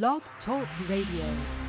Blog Talk Radio.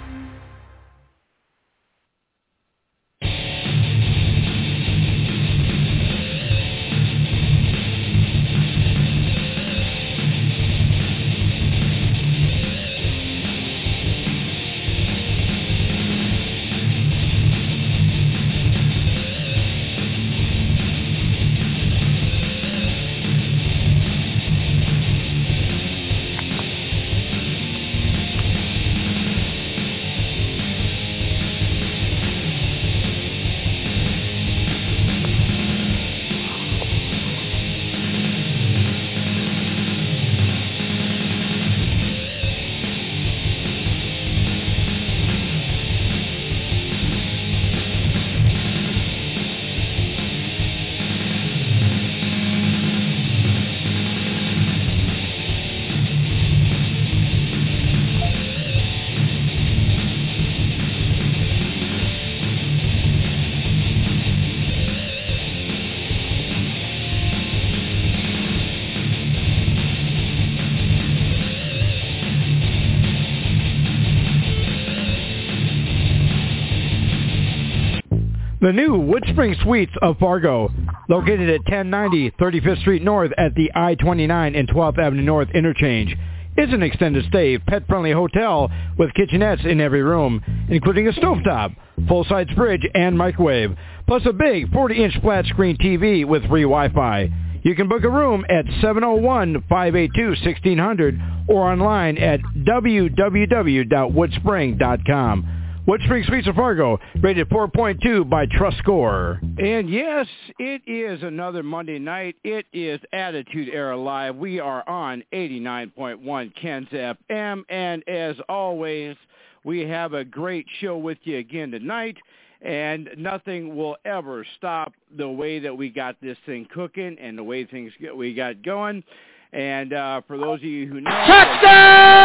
The new Woodspring Suites of Fargo, located at 1090 35th Street North at the I-29 and 12th Avenue North interchange, is an extended stay, pet-friendly hotel with kitchenettes in every room, including a stovetop, full-size fridge, and microwave, plus a big 40-inch flat-screen TV with free Wi-Fi. You can book a room at 701-582-1600 or online at www.woodspring.com. Woodspring Suites of Fargo, rated 4.2 by Trust Score. And yes, it is another Monday night. It is Attitude Era Live. We are on 89.1 Ken's FM. And as always, we have a great show with you again tonight. And nothing will ever stop the way that we got this thing cooking and the way things get, we got going. And uh, for those of you who know, touchdown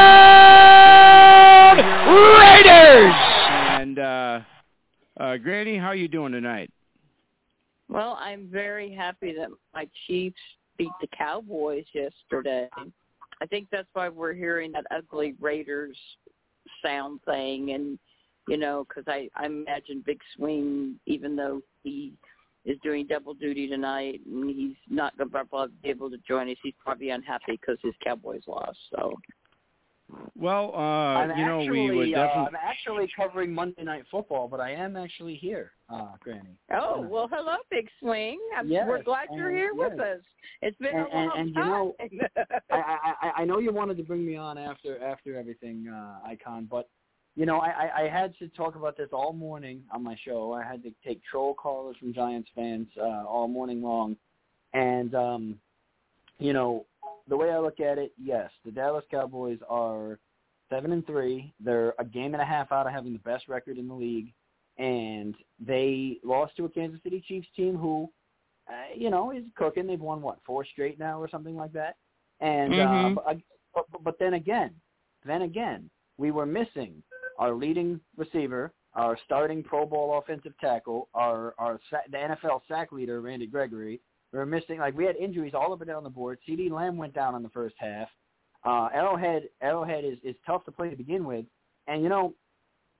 Raiders! And uh, uh, Granny, how are you doing tonight? Well, I'm very happy that my Chiefs beat the Cowboys yesterday. I think that's why we're hearing that ugly Raiders sound thing, and you know, because I I imagine Big Swing, even though he is doing double duty tonight and he's not going to be able to join us, he's probably unhappy because his Cowboys lost. So. Well, uh, I'm you know, actually, we would uh, definitely. I'm actually covering Monday Night Football, but I am actually here, uh, Granny. Oh well, hello, Big Swing. I'm, Yes, we're glad you're and- here with us. It's been And- a long and- and you time. know, I, I, I- I know you wanted to bring me on after after everything, uh, Icon, but you know, I, I, I had to talk about this all morning on my show. I had to take troll callers from Giants fans uh, all morning long, and um, you know, the way I look at it, yes, the Dallas Cowboys are seven and three. They're a game and a half out of having the best record in the league, and they lost to a Kansas City Chiefs team who, uh, you know, is cooking. They've won what four straight now or something like that. And Mhm. uh, but, but but then again, then again, we were missing our leading receiver, our starting Pro Bowl offensive tackle, our our sa- the NFL sack leader Randy Gregory. We were missing like we had injuries all up and down the board. CeeDee Lamb went down in the first half. Uh, Arrowhead Arrowhead is is tough to play to begin with, and you know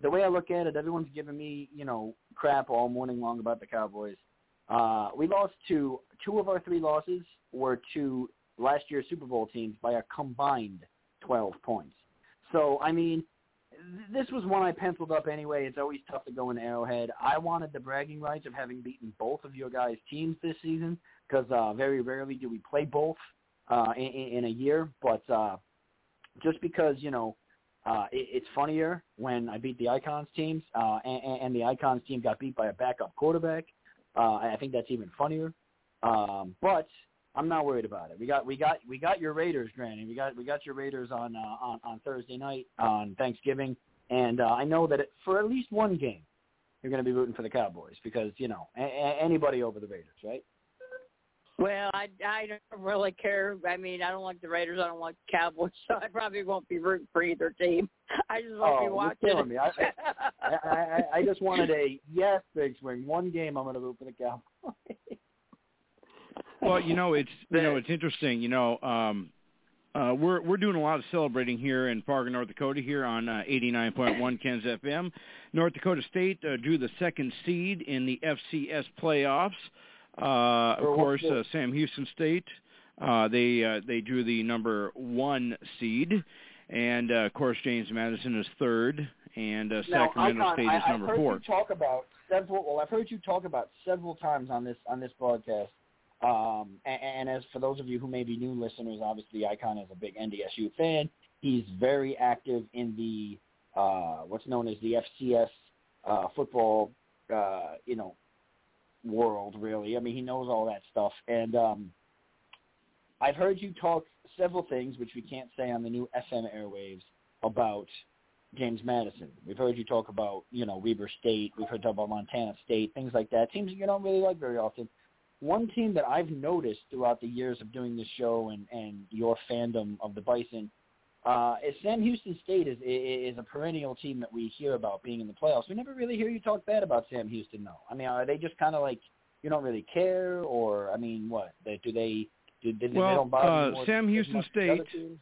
the way I look at it, everyone's giving me you know crap all morning long about the Cowboys. Uh, we lost to two of our three losses were to last year's Super Bowl teams by a combined 12 points. So I mean, this was one I penciled up anyway. It's always tough to go in Arrowhead. I wanted the bragging rights of having beaten both of your guys' teams this season because uh, very rarely do we play both uh, in, in a year. But uh, just because you know uh, it, it's funnier when I beat the Icons teams, uh, and, and the Icons team got beat by a backup quarterback. Uh, I think that's even funnier. Um, but I'm not worried about it. We got we got we got your Raiders, Granny. We got we got your Raiders on uh, on on Thursday night on Thanksgiving, and uh, I know that it, for at least one game, you're going to be rooting for the Cowboys because you know a- a- anybody over the Raiders, right? Well, I I don't really care. I mean, I don't like the Raiders. I don't like the Cowboys, so I probably won't be rooting for either team. I just won't Oh, be you're killing me. I- I, I, I just wanted a yes, big swing. One game, I'm going to root for the Cowboys. Well, you know, it's you know, it's interesting. You know, um, uh, we're we're doing a lot of celebrating here in Fargo, North Dakota, here on uh, 89.1 Ken's FM. North Dakota State uh, drew the second seed in the FCS playoffs. Uh, of course, uh, Sam Houston State uh, they uh, they drew the number one seed, and uh, of course James Madison is third, and uh, Now, Sacramento Icon, State I, is I've number heard four. You talk about several. Well, I've heard you talk about several times on this on this broadcast. Um, and, and as for those of you who may be new listeners, obviously Icon is a big NDSU fan. He's very active in the uh, what's known as the FCS uh, football, uh, you know, world. Really, I mean, he knows all that stuff. And um, I've heard you talk several things, which we can't say on the new FM airwaves, about James Madison. We've heard you talk about, you know, Weber State. We've heard about Montana State, things like that. Teams that you don't really like very often. One team that I've noticed throughout the years of doing this show and, and your fandom of the Bison uh, is Sam Houston State is is a perennial team that we hear about being in the playoffs. We never really hear you talk bad about Sam Houston, though. I mean, are they just kind of like you don't really care, or I mean, what? They, do they? Do, do, Well, they don't bother uh, Sam Houston much as the other State- teams.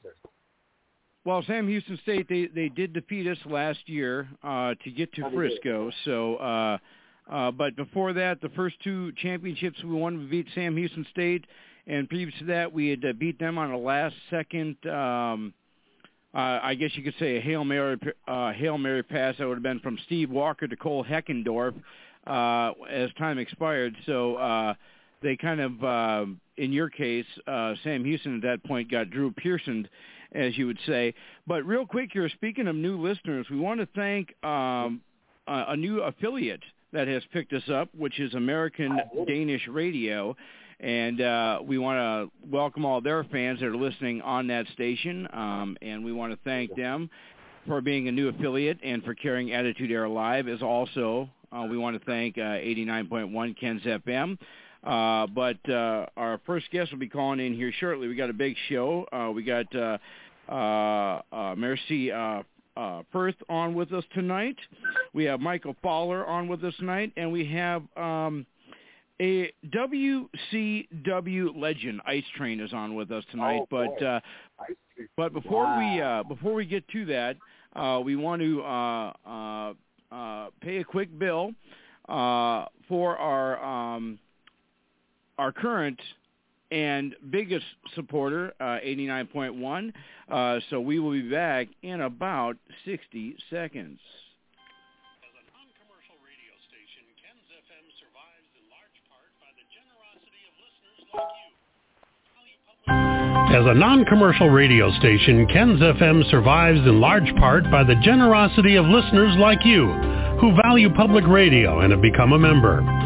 Well, Sam Houston State they they did defeat us last year uh, to get to Oh. Frisco. So, uh, uh, but before that, the first two championships we won, we beat Sam Houston State, and previous to that, we had uh, beat them on a last second. Um, uh, I guess you could say a hail mary uh, hail mary pass that would have been from Steve Walker to Cole Heckendorf uh, as time expired. So. Uh, they kind of, uh, in your case, uh, Sam Houston at that point got Drew Pearson, as you would say. But real quick here, speaking of new listeners, we want to thank um, a, a new affiliate that has picked us up, which is American Danish Radio. And uh, we want to welcome all their fans that are listening on that station, um, and we want to thank them for being a new affiliate and for carrying Attitude Era Live. As also, uh, we want to thank uh, 89.1 Ken's FM. Uh, but uh, our first guest will be calling in here shortly. We got a big show. Uh, we got uh, uh, uh, Mercy uh, uh, Firth on with us tonight. We have Michael Fowler on with us tonight, and we have um, a WCW legend, Ice Train, is on with us tonight. Oh, but uh, but before we uh, before we get to that, uh, we want to uh, uh, uh, pay a quick bill uh, for our um, our current and biggest supporter, uh, 89.1. Uh, so we will be back in about 60 seconds. As a non-commercial radio station, Ken's FM survives in large part by the generosity of listeners like you. As a non-commercial radio station, Ken's FM survives in large part by the generosity of listeners like you, who value public radio and have become a member.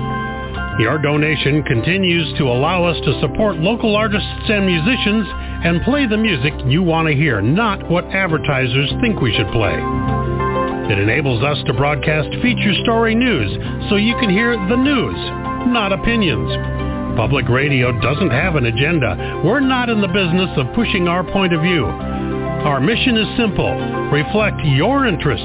Your donation continues to allow us to support local artists and musicians and play the music you want to hear, not what advertisers think we should play. It enables us to broadcast feature story news so you can hear the news, not opinions. Public radio doesn't have an agenda. We're not in the business of pushing our point of view. Our mission is simple. Reflect your interests,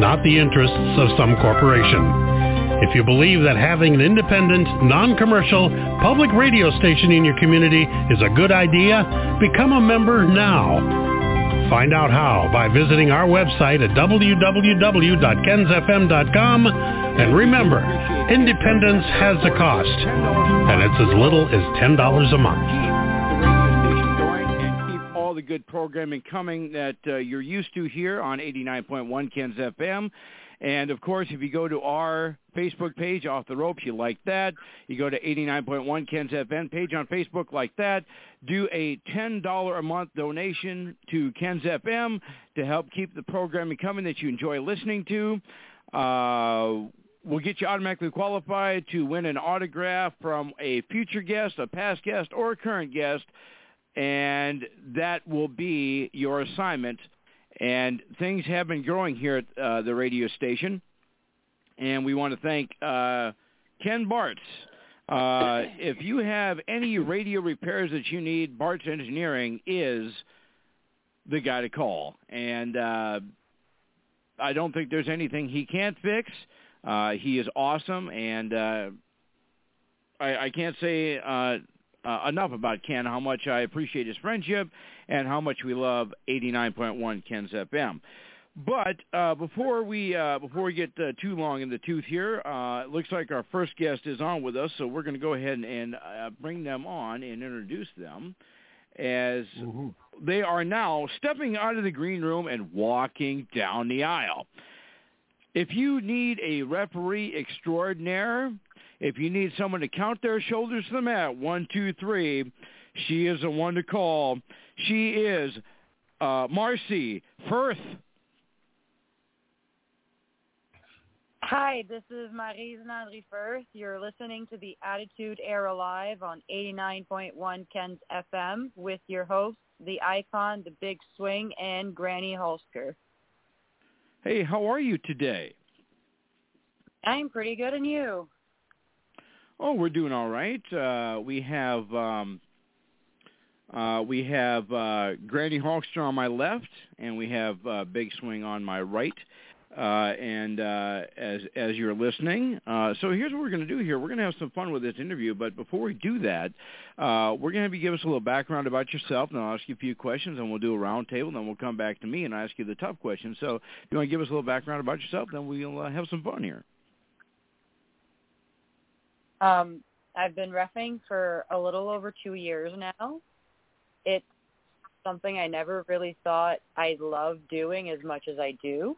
not the interests of some corporation. If you believe that having an independent, non-commercial, public radio station in your community is a good idea, become a member now. Find out how by visiting our website at www.kensfm.com. And remember, independence has a cost, and it's as little as $10 a month. Keep the radio station going and keep all the good programming coming that uh, you're used to here on 89.1 Ken's FM. And of course, if you go to our Facebook page, Off the Ropes, you like that. You go to 89.1 Ken's FM page on Facebook, like that. Do a $10 a month donation to Ken's FM to help keep the programming coming that you enjoy listening to. Uh, we'll get you automatically qualified to win an autograph from a future guest, a past guest, or a current guest, and that will be your assignment. And things have been growing here at uh, the radio station, and we want to thank uh, Ken Bartz. Uh, if you have any radio repairs that you need, Bartz Engineering is the guy to call. And uh, I don't think there's anything he can't fix. Uh, he is awesome, and uh, I, I can't say uh, uh, enough about Ken, how much I appreciate his friendship, and how much we love 89.1 Ken's FM. But uh, before we uh, before we get uh, too long in the tooth here, uh, it looks like our first guest is on with us, so we're going to go ahead and, and uh, bring them on and introduce them as Mm-hmm. they are now stepping out of the green room and walking down the aisle. If you need a referee extraordinaire, if you need someone to count their shoulders to the mat, one, two, three, she is the one to call. She is uh, Marcy Firth. Hi, this is Marie Zenandri Firth. You're listening to the Attitude Era Live on 89.1 Ken's FM with your hosts, the Icon, the Big Swing, and Granny Holsker. Hey, how are you today? I'm pretty good, and you? Oh, we're doing all right. Uh, we have um, uh, we have uh, Granny Hawkster on my left, and we have uh, Big Swing on my right. Uh, and uh, as as you're listening, uh, so here's what we're going to do here. We're going to have some fun with this interview, but before we do that, uh, we're going to give us a little background about yourself, and I'll ask you a few questions, and we'll do a roundtable, and then we'll come back to me and ask you the tough questions. So if you want to give us a little background about yourself, then we'll have some fun here. Um, I've been refing for a little over two years now. It's something I never really thought I loved doing as much as I do.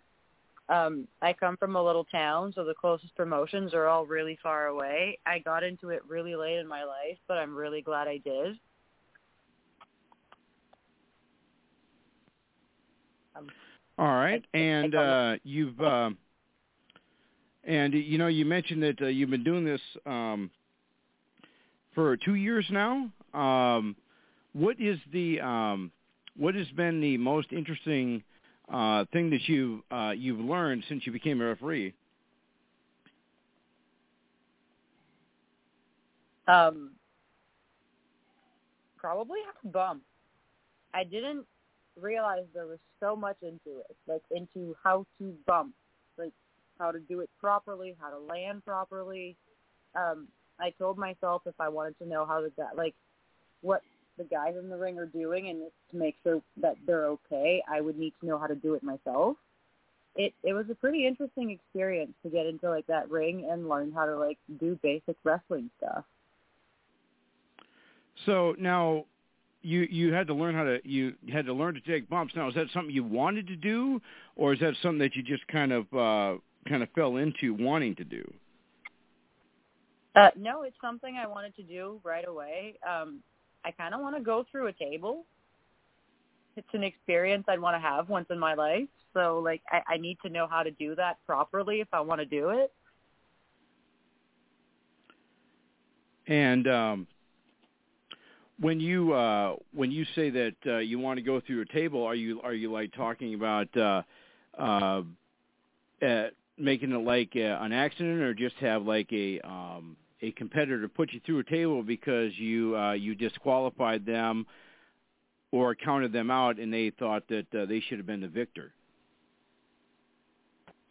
Um, I come from a little town, so the closest promotions are all really far away. I got into it really late in my life, but I'm really glad I did. Um, All right, I- I and call uh, you've uh, and you know you mentioned that uh, you've been doing this um, for two years now. Um, what is the um, what has been the most interesting uh, thing that you uh, you've learned since you became a referee? Um, probably have a bump. I didn't realize there was so much into it, like into how to bump, like how to do it properly, how to land properly. Um, I told myself if I wanted to know how the that, like what the guys in the ring are doing, and to make sure that they're okay, I would need to know how to do it myself. It it was a pretty interesting experience to get into like that ring and learn how to like do basic wrestling stuff. So now you you had to learn how to you had to learn to take bumps. Now is that something you wanted to do, or is that something that you just kind of uh, kind of fell into wanting to do? Uh, no, it's something I wanted to do right away. Um, I kind of want to go through a table. It's an experience I'd want to have once in my life. So, like, I, I need to know how to do that properly if I want to do it. And um, when you uh, when you say that uh, you want to go through a table, are you are you like talking about uh, uh, uh, making it like uh, an accident, or just have like a um, a competitor put you through a table because you uh, you disqualified them or counted them out, and they thought that uh, they should have been the victor?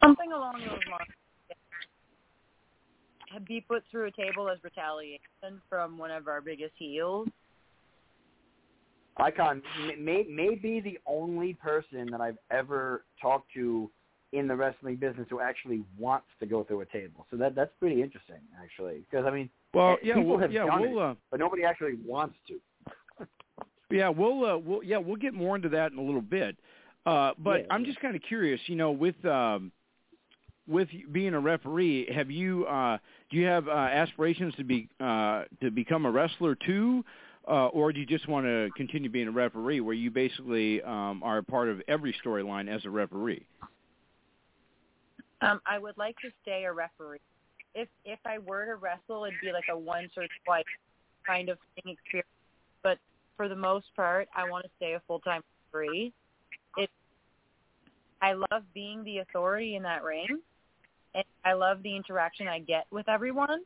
Something along those lines. Be put through a table as retaliation from one of our biggest heels. Icon may may be the only person that I've ever talked to in the wrestling business who actually wants to go through a table. So that that's pretty interesting, actually. Because I mean, Well, eh, yeah, people we'll, have yeah, done we'll it, uh, but nobody actually wants to. Yeah, we'll uh, we'll yeah we'll get more into that in a little bit. Uh, but Yeah, I'm yeah. just kind of curious, you know, with um, with being a referee, have you uh, do you have uh, aspirations to be uh, to become a wrestler too, uh, or do you just want to continue being a referee, where you basically um, are a part of every storyline as a referee? Um, I would like to stay a referee. If if I were to wrestle, it'd be like a once or twice kind of thing experience. But for the most part, I want to stay a full time referee. It. I love being the authority in that ring, and I love the interaction I get with everyone.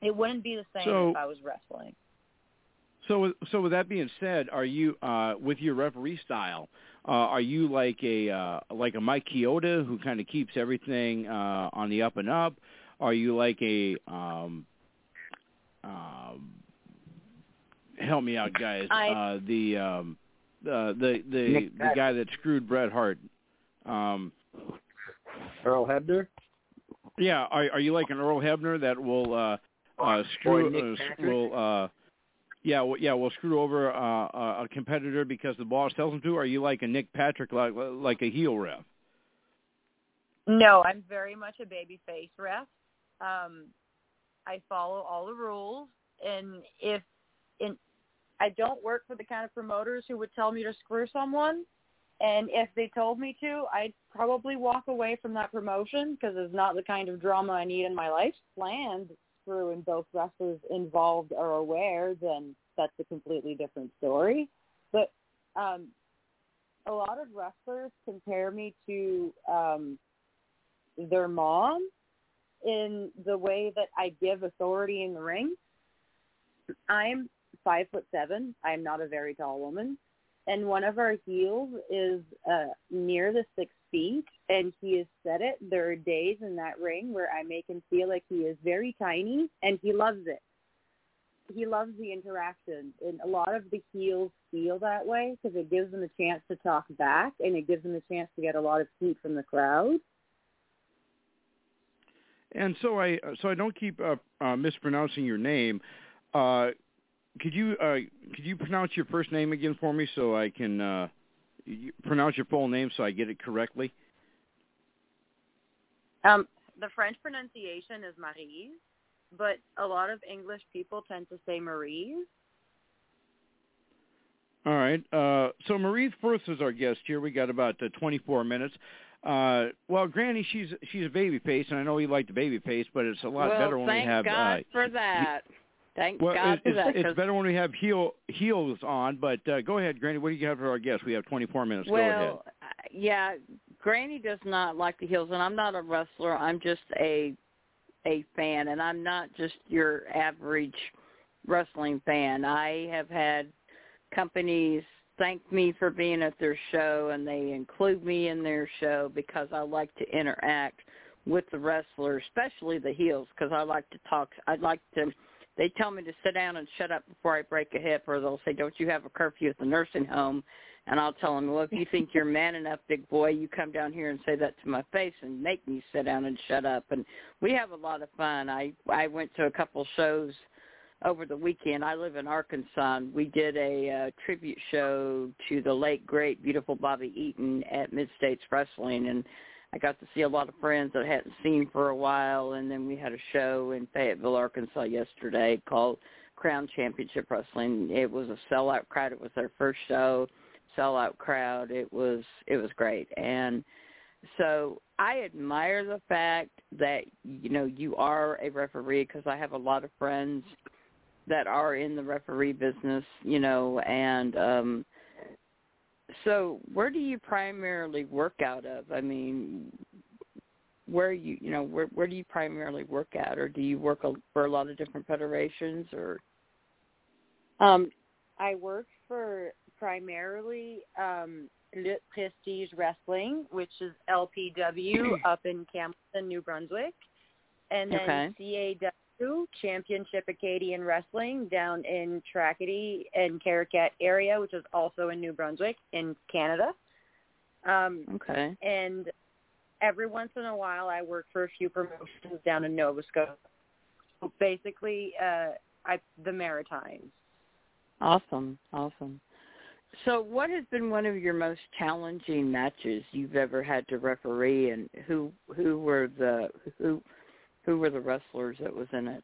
It wouldn't be the same So- if I was wrestling. So, with- so with that being said, are you uh, with your referee style? Uh, are you like a uh, like a Mike Chioda who kind of keeps everything uh, on the up and up? Are you like a um, um, help me out, guys. I- uh, the um, uh, the the Nick the guy that screwed Bret Hart. Um, Earl Hebner. yeah, are are you like an Earl Hebner that will uh, uh, screw Or uh, will uh, yeah well, yeah will screw over uh, a- competitor because the boss tells him to? Are you like a Nick Patrick like like a heel ref? No, I'm very much a baby face ref. Um, I follow all the rules, and if in I don't work for the kind of promoters who would tell me to screw someone, and if they told me to, I'd probably walk away from that promotion because it's not the kind of drama I need in my life. Planned screw and both wrestlers involved are aware, then that's a completely different story. But um, a lot of wrestlers compare me to um, their mom in the way that I give authority in the ring. I'm five foot seven. I'm not a very tall woman. And one of our heels is uh, near the six feet, and he has said it. There are days in that ring where I make him feel like he is very tiny, and he loves it. He loves the interaction, and a lot of the heels feel that way because it gives them a chance to talk back, and it gives them a chance to get a lot of heat from the crowd. And so I so I don't keep uh, uh, mispronouncing your name. Uh, could you uh, could you pronounce your first name again for me so I can uh, you- pronounce your full name so I get it correctly? Um, the French pronunciation is Marie, but a lot of English people tend to say Marie. All right. Uh, so Marie Firth is our guest here. We got about uh, 24 minutes. Uh, well, Granny, she's she's a baby face, and I know you like the baby face, but it's a lot well, better when we have. Well, thank God uh, for that. Thank well, God it, for it's, that. it's 'cause- better when we have heel heels on. But uh, go ahead, Granny. What do you have for our guest? We have 24 minutes. go ahead. well, uh, yeah, Granny does not like the heels, and I'm not a wrestler. I'm just a a fan, and I'm not just your average wrestling fan. I have had companies thank me for being at their show, and they include me in their show because I like to interact with the wrestlers, especially the heels, because I like to talk. I like to. They tell me to sit down and shut up before I break a hip, or they'll say, "Don't you have a curfew at the nursing home?" And I'll tell them, "Well, if you think you're man enough, big boy, you come down here and say that to my face and make me sit down and shut up." And we have a lot of fun. I I went to a couple shows over the weekend. I live in Arkansas. We did a uh, tribute show to the late great beautiful Bobby Eaton at Mid States Wrestling, and I got to see a lot of friends that I hadn't seen for a while. And then we had a show in Fayetteville, Arkansas yesterday called Crown Championship Wrestling. It was a sellout crowd. It was their first show, sellout crowd. It was it was great, and so I admire the fact that you know you are a referee because I have a lot of friends that are in the referee business, you know, and um so where do you primarily work out of? I mean, where you you know where where do you primarily work at, or do you work a, for a lot of different federations, or? Um, I work for primarily um, Lutte Prestige Wrestling, which is LPW up in Campbellton, New Brunswick, and then CAW Championship Acadian Wrestling down in Tracadie and Caraquet area, which is also in New Brunswick in Canada. Um, okay, and every once in a while I work for a few promotions down in Nova Scotia. Basically, uh, I the Maritimes. awesome, awesome. So, what has been one of your most challenging matches you've ever had to referee, and who who were the who who were the wrestlers that was in it?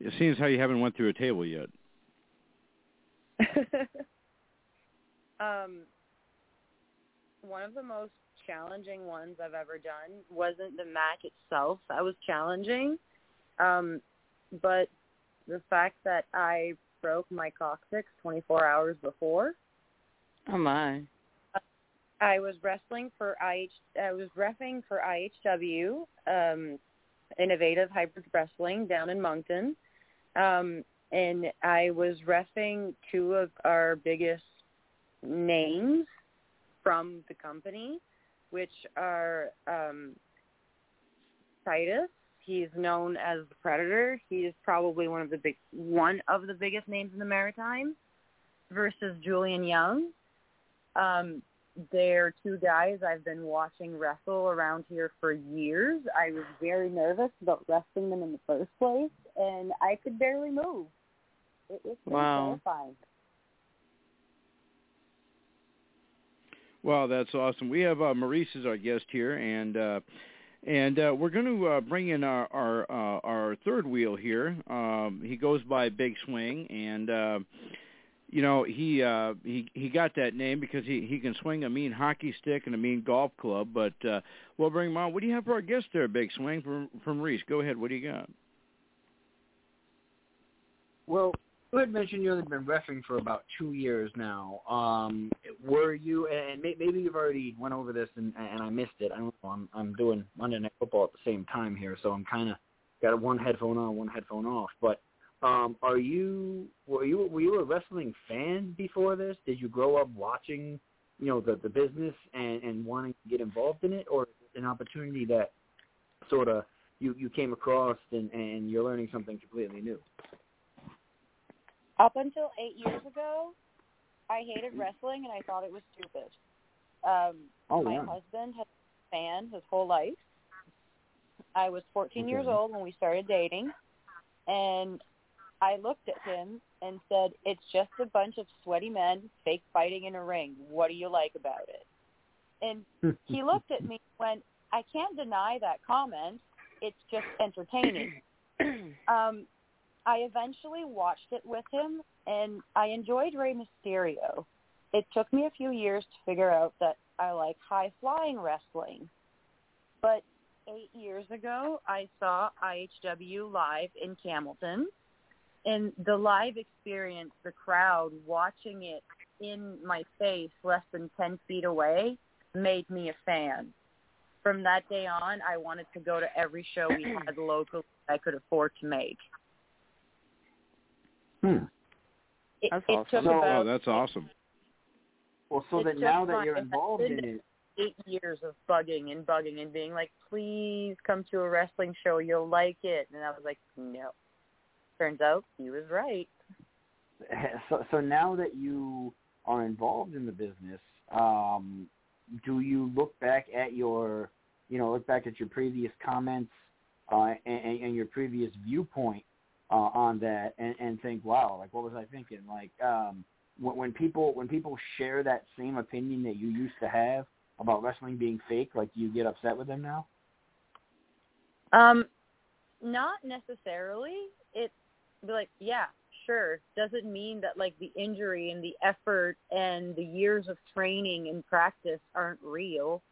It seems how you haven't went through a table yet. um, one of the most challenging ones I've ever done wasn't the match itself that was challenging, um, but the fact that I broke my coccyx 24 hours before. Oh my! I was wrestling for IH. I was refing for IHW, um, Innovative Hybrid Wrestling down in Moncton, um, and I was refing two of our biggest names from the company, which are um, Titus. he's known as the Predator. He is probably one of the big one of the biggest names in the Maritime versus Julian Young. Um, they're two guys I've been watching wrestle around here for years. I was very nervous about wrestling them in the first place, and I could barely move. It was Wow. terrifying. Well, that's awesome. We have uh, Maurice as our guest here, and uh, and uh, we're going to uh, bring in our our, uh, our third wheel here. Um, he goes by Big Swing, and uh, you know he uh, he he got that name because he he can swing a mean hockey stick and a mean golf club. But uh, we'll bring him on. What do you have for our guest there, Big Swing from from reese Go ahead. What do you got? Well, you had mentioned you've been refing for about two years now. Um, were you? And maybe you've already went over this, and, and I missed it. I don't know. I'm I'm doing Monday Night Football at the same time here, so I'm kind of got one headphone on, one headphone off. But um, are you? Were you? Were you a wrestling fan before this? Did you grow up watching, you know, the the business and and wanting to get involved in it, or an opportunity that sort of you you came across and and you're learning something completely new? Up until eight years ago, I hated wrestling and I thought it was stupid. Um, Oh, my wow. husband has been a fan his whole life. I was 14 years old when we started dating, and I looked at him and said, "It's just a bunch of sweaty men fake fighting in a ring. What do you like about it?" And he looked at me and went, "I can't deny that comment. It's just entertaining." um, I eventually watched it with him, and I enjoyed Rey Mysterio. It took me a few years to figure out that I like high flying wrestling. But eight years ago, I saw IHW live in Campbellton, and the live experience, the crowd watching it in my face less than 10 feet away, made me a fan. From that day on, I wanted to go to every show we had locally I could afford to make. Hmm. It, That's it awesome. took So- about Oh, that's awesome. Well, so that now that you're involved in it, eight years of bugging and bugging and being like, please come to a wrestling show, you'll like it. And I was like, no. Turns out he was right. so, so now that you are involved in the business, um, do you look back at your, you know, look back at your previous comments uh, and, and your previous viewpoint uh, on that, and, and think, wow, like what was I thinking? Like um, when, when people when people share that same opinion that you used to have about wrestling being fake, like do you get upset with them now? Um, not necessarily. It's be like, yeah, sure. Doesn't mean that like the injury and the effort and the years of training and practice aren't real.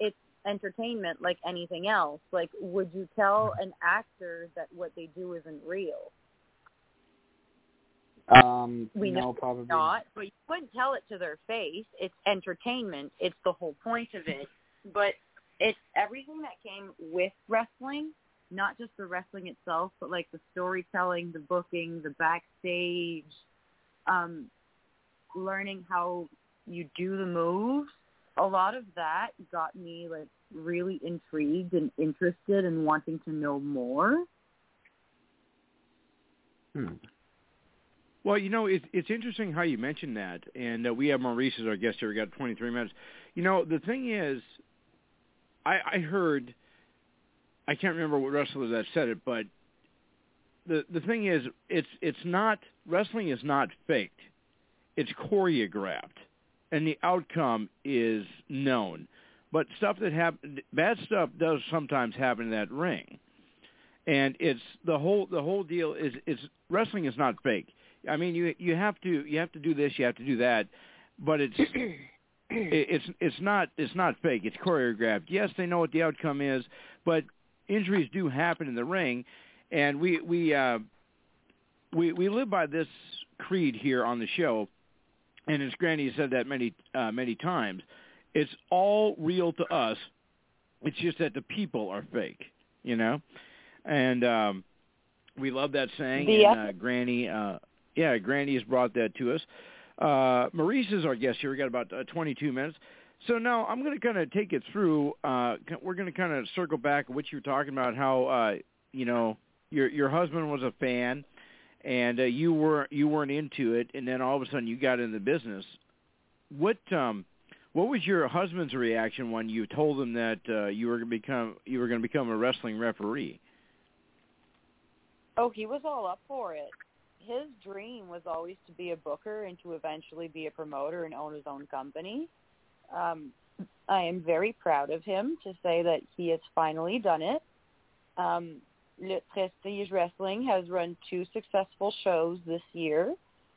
It's entertainment like anything else. Like, would you tell an actor that what they do isn't real? Um, We no, know probably not, but you wouldn't tell it to their face. It's entertainment. It's the whole point of it. But it's everything that came with wrestling, not just the wrestling itself, but like the storytelling, the booking, the backstage, um, learning how you do the moves. A lot of that got me like really intrigued and interested and wanting to know more. Hmm. Well, you know, it's it's interesting how you mentioned that, and uh, we have Maurice as our guest here. We got 23 minutes. You know, the thing is, I, I heard, I can't remember what wrestler that said it, but the the thing is, it's it's not wrestling is not faked, it's choreographed, and the outcome is known. But stuff that happen, bad stuff does sometimes happen in that ring, and it's the whole the whole deal is is wrestling is not fake. I mean, you you have to you have to do this, you have to do that, but it's it's it's not it's not fake. It's choreographed. Yes, they know what the outcome is, but injuries do happen in the ring, and we we uh, we we live by this creed here on the show, and as Granny said that many uh, many times, it's all real to us. It's just that the people are fake, you know, and um, we love that saying. The and uh, Granny, uh, yeah, Granny has brought that to us. Uh, Maurice is our guest here. We got about uh, 22 minutes. So now I'm going to kind of take it through. Uh, we're going to kind of circle back what you were talking about, how uh, you know your your husband was a fan, and uh, you were you weren't into it, and then all of a sudden you got in the business. What um what was your husband's reaction when you told him that uh, you were going to become you were going to become a wrestling referee? Oh, he was all up for it. His dream was always to be a booker and to eventually be a promoter and own his own company. Um, I am very proud of him to say that he has finally done it. Um, Le Prestige Wrestling has run two successful shows this year.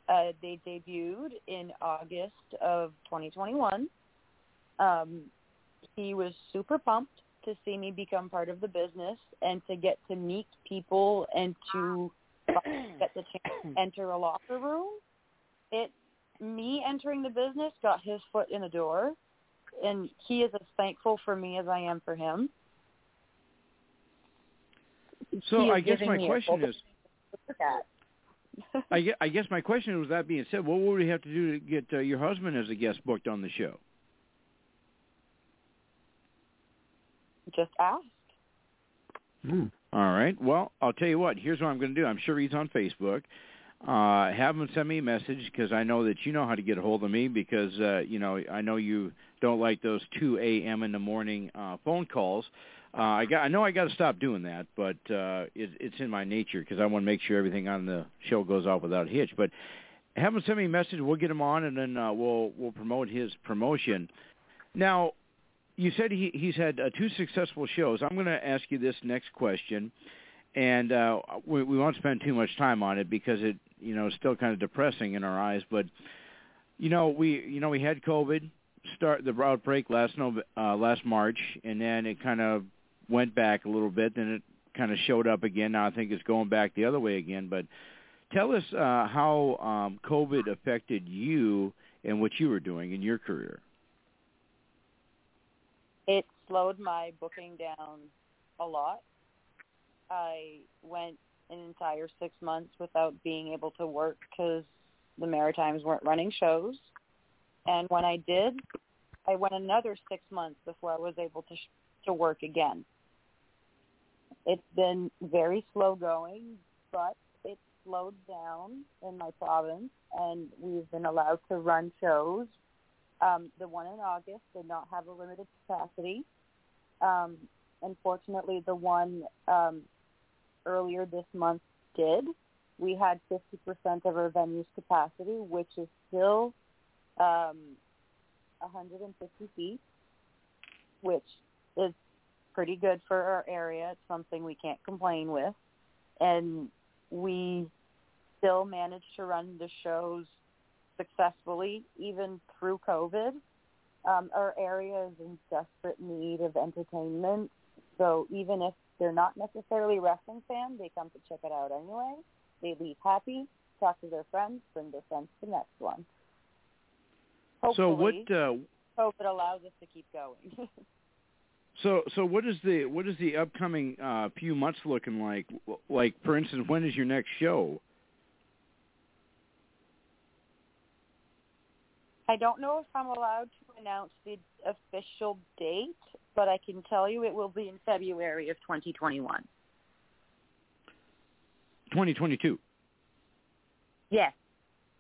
Uh, they debuted in August of 2021. Um, he was super pumped to see me become part of the business and to get to meet people and to get the chance to enter a locker room. It me entering the business got his foot in the door, and he is as thankful for me as I am for him. So I guess my question is, I guess, I guess my question was that being said, what would we have to do to get uh, your husband as a guest booked on the show? Just ask. All right. Well, I'll tell you what. Here's what I'm going to do. I'm sure he's on Facebook. Uh, have him send me a message because I know that you know how to get a hold of me because uh, you know I know you don't like those 2 a.m. in the morning uh, phone calls. Uh, I got I know I got to stop doing that, but uh, it, it's in my nature because I want to make sure everything on the show goes off without a hitch. But have him send me a message. We'll get him on, and then uh, we'll we'll promote his promotion. Now, you said he, he's had uh, two successful shows. I'm going to ask you this next question, and uh, we, we won't spend too much time on it because it, you know, is still kind of depressing in our eyes. But you know, we, you know, we had COVID start the outbreak last Nov- uh, last March, and then it kind of went back a little bit. Then it kind of showed up again. Now I think it's going back the other way again. But tell us uh, how um, COVID affected you and what you were doing in your career. it slowed my booking down a lot. I went an entire six months without being able to work because the Maritimes weren't running shows. And when I did, I went another six months before I was able to sh- to work again. It's been very slow going, but it slowed down in my province, and we've been allowed to run shows um, the one in August did not have a limited capacity. Um, unfortunately, the one um, earlier this month did. We had 50% of our venue's capacity, which is still um, 150 feet, which is pretty good for our area. It's something we can't complain with. And we still managed to run the shows successfully, even through COVID. Um, our area is in desperate need of entertainment. So even if they're not necessarily wrestling fans, they come to check it out anyway. They leave happy, talk to their friends, bring their friends to the next one. So what? Hopefully, Uh, COVID allows us to keep going. so so what is the what is the upcoming uh, few months looking like? Like for instance, when is your next show? I don't know if I'm allowed to announce the official date, but I can tell you it will be in February of 2021. 2022. Yes.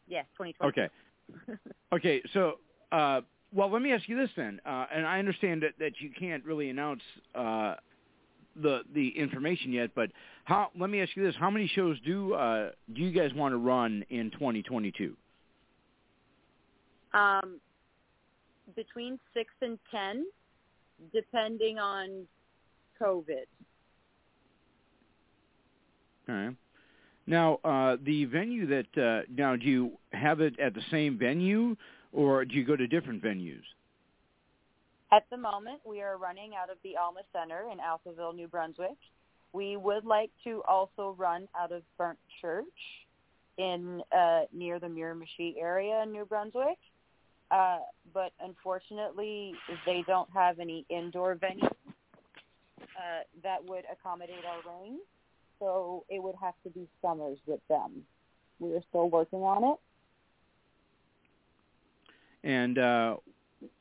Yes, 2021. Okay. Okay. So, uh, well, let me ask you this then. Uh, and I understand that, that you can't really announce uh, the the information yet, but how? Let me ask you this: How many shows do uh, do you guys want to run in 2022? Um, between six and ten, depending on COVID. All right. Now, uh, the venue that uh, now do you have it at the same venue, or do you go to different venues? At the moment, we are running out of the Alma Center in Atholville, New Brunswick. We would like to also run out of Burnt Church in uh, near the Miramichi area in New Brunswick. Uh, but unfortunately, they don't have any indoor venues uh, that would accommodate our ring. So it would have to be summers with them. We are still working on it. And uh,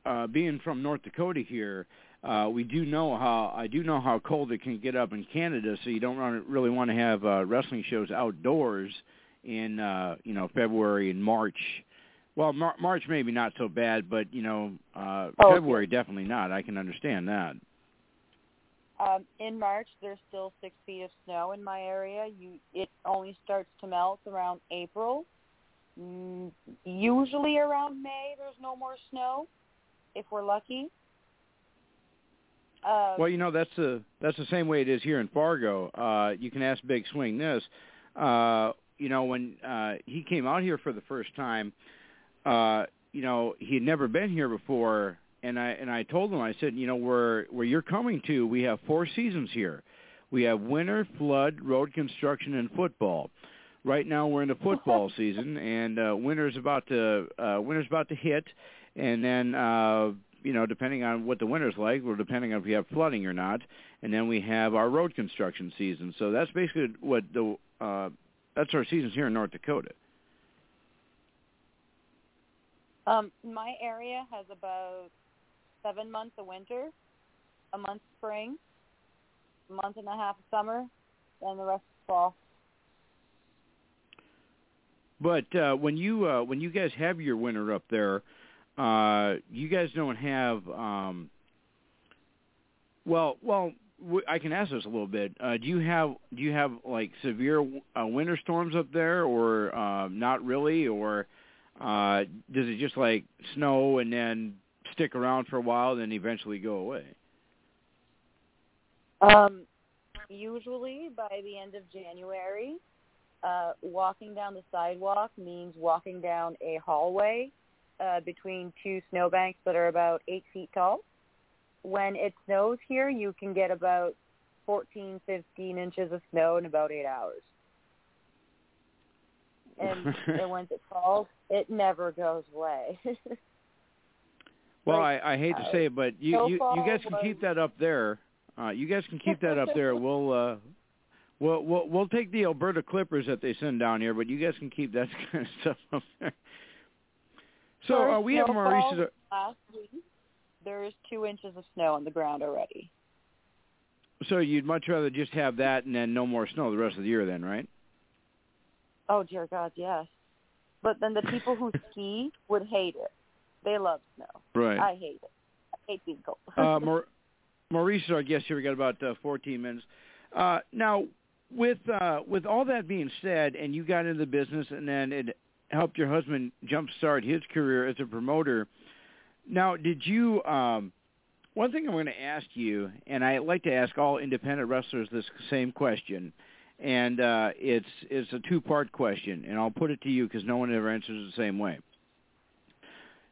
uh, being from North Dakota here, uh, we do know how I do know how cold it can get up in Canada. So you don't really want to have uh, wrestling shows outdoors in uh, you know February and March. Well, Mar- March maybe not so bad, but you know uh, Oh, February definitely not. I can understand that. Um, in March, there's still six feet of snow in my area. You, it only starts to melt around April. Mm, usually around May, there's no more snow, if we're lucky. Um, Well, you know that's the that's the same way it is here in Fargo. Uh, you can ask Big Swing this. Uh, you know when uh, he came out here for the first time, uh, you know he had never been here before, and I and I told him I said you know where where you're coming to we have four seasons here. We have winter, flood, road construction, and football. Right now we're in the football season, and uh, winter's about to uh, winter's about to hit, and then uh, you know, depending on what the winter's like, or depending on if we have flooding or not, and then we have our road construction season. So that's basically what the uh, that's our seasons here in North Dakota. Um, my area has about seven months of winter, a month spring, a month and a half of summer, and the rest is fall. But uh, when you uh, when you guys have your winter up there, uh, you guys don't have. Um, well, well, w- I can ask this a little bit. Uh, do you have do you have like severe uh, winter storms up there, or uh, not really, or uh, does it just like snow and then stick around for a while, then eventually go away? Um, usually by the end of January, uh, walking down the sidewalk means walking down a hallway uh, between two snowbanks that are about eight feet tall. When it snows here, you can get about 14, 15 inches of snow in about eight hours. And, and once it falls, it never goes away. Well, Like, I, I hate to say it, but you you, you guys can keep that up there. Uh, you guys can keep that up there. We'll uh, we'll we'll we'll take the Alberta Clippers that they send down here, but you guys can keep that kind of stuff up there. So First uh, we have snowfall Maurice. Last week, there's two inches of snow on the ground already. So you'd much rather just have that and then no more snow the rest of the year, then, right? Oh dear God, yes. But then the people who ski would hate it. They love snow. Right. I hate it. I hate being cold. uh, Maur- Maurice is our guest here. We got about uh, 14 minutes. Uh, now, with uh, with all that being said, and you got into the business, and then it helped your husband jumpstart his career as a promoter. Now, did you? Um, one thing I'm going to ask you, and I like to ask all independent wrestlers this same question, and uh, it's it's a two part question, and I'll put it to you because no one ever answers the same way.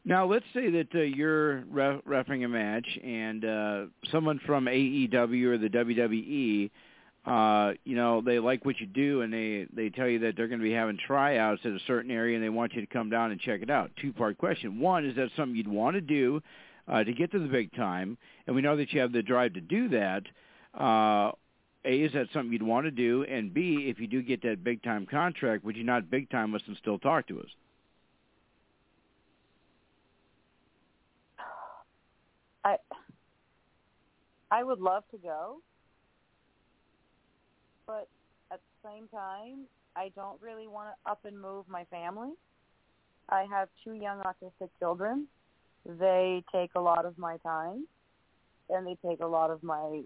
Now, let's say that uh, you're ref- refing a match, and uh, someone from AEW or the WWE, uh, you know, they like what you do, and they they tell you that they're going to be having tryouts at a certain area, and they want you to come down and check it out. Two part question: One, is that something you'd want to do uh, to get to the big time? And we know that you have the drive to do that. Uh, a, is that something you'd want to do? And B, if you do get that big time contract, would you not big time us and still talk to us? I I would love to go, but at the same time, I don't really want to up and move my family. I have two young autistic children. They take a lot of my time, and they take a lot of my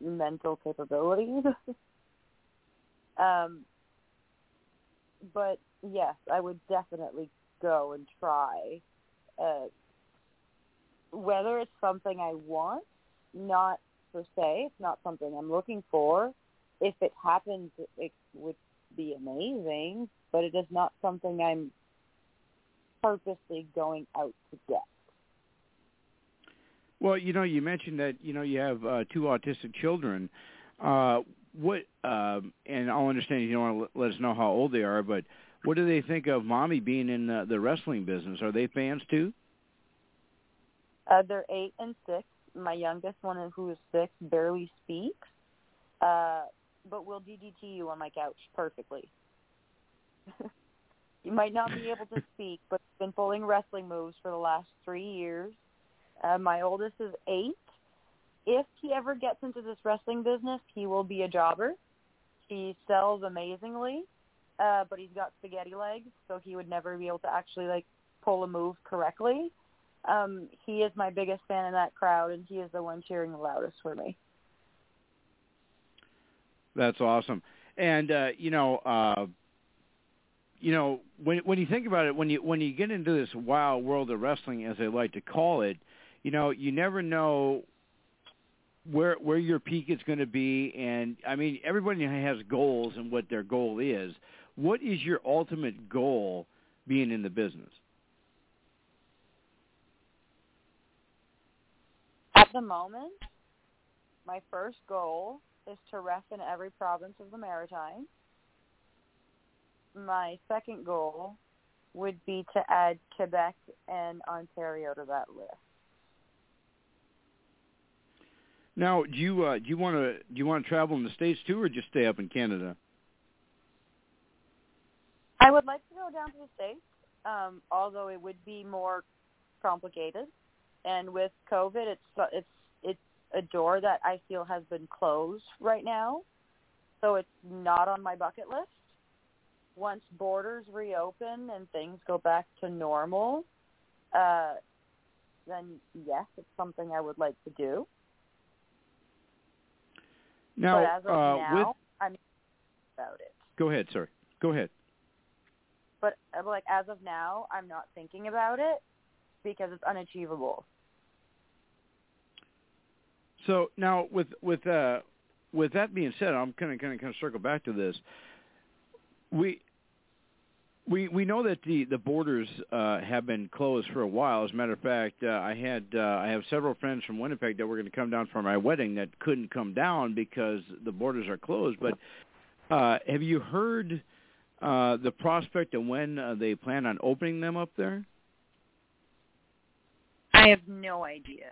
mental capabilities. um, but yes, I would definitely go and try. Uh, whether it's something I want, not per se, it's not something I'm looking for. If it happens, it would be amazing, but it is not something I'm purposely going out to get. Well, you know, you mentioned that you know you have uh, two autistic children. Uh, what? Um, and I'll understand you don't want to let us know how old they are, but what do they think of mommy being in the, the wrestling business? Are they fans too? Uh, they're eight and six. My youngest one, who is six, barely speaks, uh, but will DDT you on my couch perfectly. you might not be able to speak, but been pulling wrestling moves for the last three years. Uh, my oldest is eight. If he ever gets into this wrestling business, he will be a jobber. He sells amazingly, uh, but he's got spaghetti legs, so he would never be able to actually like pull a move correctly. Um, he is my biggest fan in that crowd, and he is the one cheering the loudest for me. That's awesome. And uh, you know, uh, you know, when when you think about it, when you when you get into this wild world of wrestling, as they like to call it, you know, you never know where where your peak is going to be. And I mean, everybody has goals and what their goal is. What is your ultimate goal being in the business? At the moment, my first goal is to ref in every province of the Maritime. My second goal would be to add Quebec and Ontario to that list. Now, do you uh, do you want to do you want to travel in the states too, or just stay up in Canada? I would like to go down to the states, um, although it would be more complicated. And with COVID, it's it's it's a door that I feel has been closed right now, so it's not on my bucket list. Once borders reopen and things go back to normal, uh, then yes, it's something I would like to do. Now, but as of uh, now, with I'm about it. go ahead, sir. Go ahead. But uh, like as of now, I'm not thinking about it because it's unachievable. So now, with with uh, with that being said, I'm kind of kind of kind of circle back to this. We we we know that the the borders uh, have been closed for a while. As a matter of fact, uh, I had uh, I have several friends from Winnipeg that were going to come down for my wedding that couldn't come down because the borders are closed. But uh, have you heard uh, the prospect of when uh, they plan on opening them up there? I have no idea.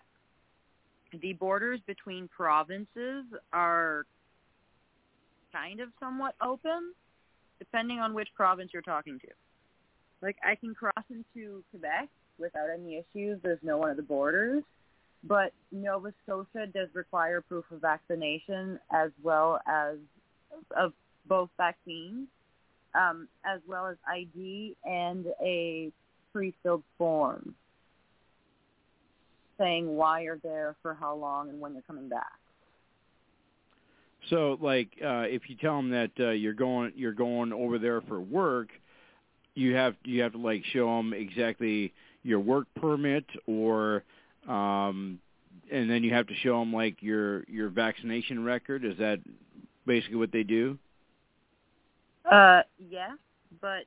The borders between provinces are kind of somewhat open, depending on which province you're talking to. Like I can cross into Quebec without any issues. There's no one at the borders. But Nova Scotia does require proof of vaccination as well as of both vaccines, um, as well as ID and a pre-filled form saying why you're there, for how long, and when you're coming back. So, like, uh, if you tell them that uh, you're going you're going over there for work, you have you have to like show them exactly your work permit, or um, and then you have to show them like your your vaccination record. Is that basically what they do? Uh, yeah, but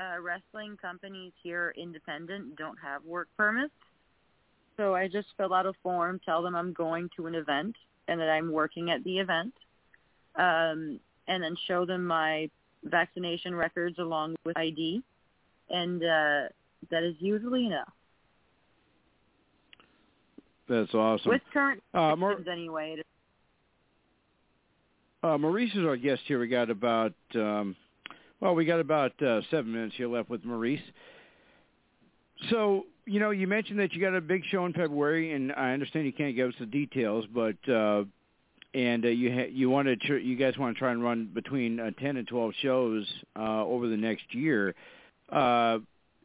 uh, wrestling companies here, independent, don't have work permits. So I just fill out a form, tell them I'm going to an event and that I'm working at the event, um, and then show them my vaccination records along with ID, and uh, that is usually enough. That's awesome. With current Uh, Mar- anyway. Uh, Maurice is our guest here. We got about um, well, we got about uh, seven minutes here left with Maurice. So you know, you mentioned that you got a big show in February, and I understand you can't give us the details, but uh, and uh, you ha- you want to tr- you guys want to try and run between uh, ten and twelve shows uh, over the next year. Uh,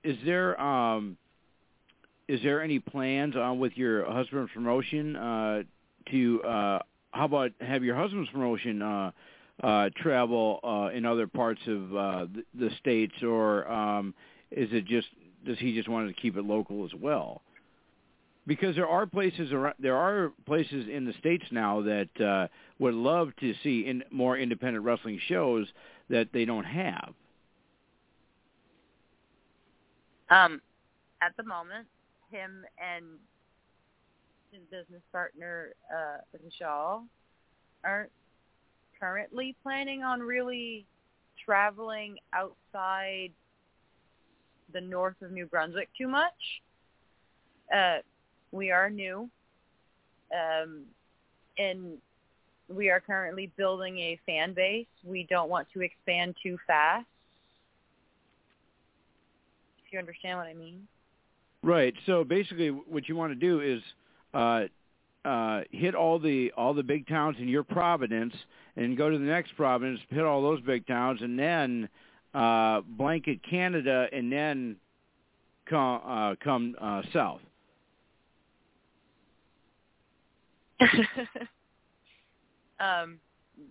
is there um, is there any plans on with your husband's promotion uh, to uh, how about have your husband's promotion uh, uh, travel uh, in other parts of uh, the, the states, or um, is it just does he just want to keep it local as well? Because there are places around, there are places in the states now that uh, would love to see in more independent wrestling shows that they don't have. um, at the moment, him and his business partner, uh, Richard, aren't currently planning on really traveling outside the north of New Brunswick too much. Uh, we are new, um, and we are currently building a fan base. We don't want to expand too fast. If you understand what I mean. Right. So basically, what you want to do is uh, uh, hit all the all the big towns in your province, and go to the next province, hit all those big towns, and then uh, blanket Canada, and then come uh, come uh, south. um,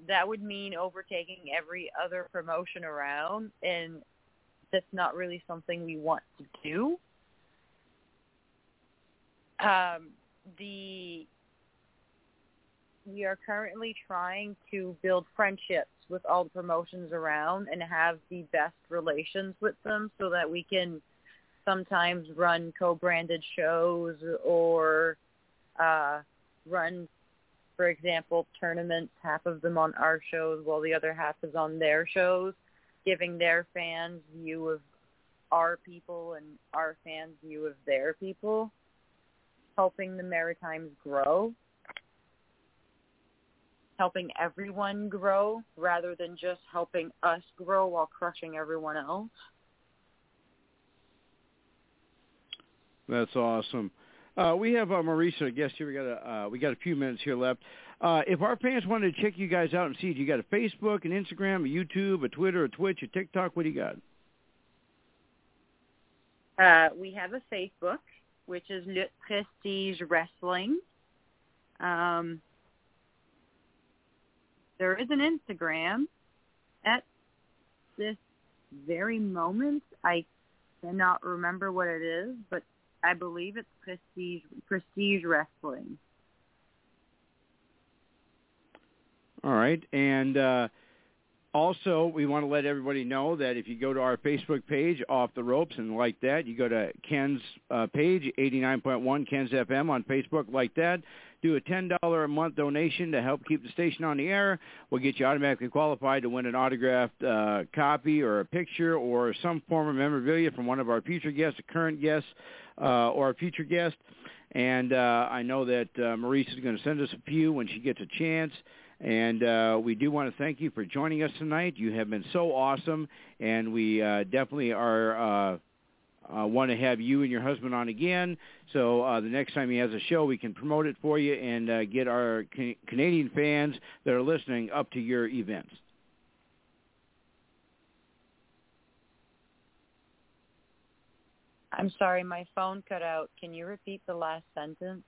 that would mean overtaking every other promotion around, and that's not really something we want to do. Um, the we are currently trying to build friendships with all the promotions around and have the best relations with them so that we can sometimes run co-branded shows or uh, run, for example, tournaments, half of them on our shows while the other half is on their shows, giving their fans view of our people and our fans view of their people, helping the Maritimes grow, helping everyone grow rather than just helping us grow while crushing everyone else. That's awesome. Uh, we have uh, Marisa, a guest here. We got a uh, we got a few minutes here left. Uh, if our fans wanted to check you guys out and see, you got a Facebook, an Instagram, a YouTube, a Twitter, a Twitch, a TikTok? What do you got? Uh, we have a Facebook, which is Le Prestige Wrestling. Um, there is an Instagram. At this very moment, I cannot remember what it is, but I believe it's Prestige Prestige Wrestling. All right, and uh, also we want to let everybody know that if you go to our Facebook page, Off the Ropes, and like that, you go to Ken's uh, page, 89.1 Ken's FM on Facebook, like that. Do a $10 a month donation to help keep the station on the air. We'll get you automatically qualified to win an autographed uh, copy or a picture or some form of memorabilia from one of our future guests, a current guest, uh, or a future guest. And uh, I know that uh, Maurice is going to send us a few when she gets a chance. And uh, we do want to thank you for joining us tonight. You have been so awesome, and we uh, definitely are uh, uh, want to have you and your husband on again. So uh, the next time he has a show, we can promote it for you and uh, get our can- Canadian fans that are listening up to your events. I'm sorry, my phone cut out. Can you repeat the last sentence?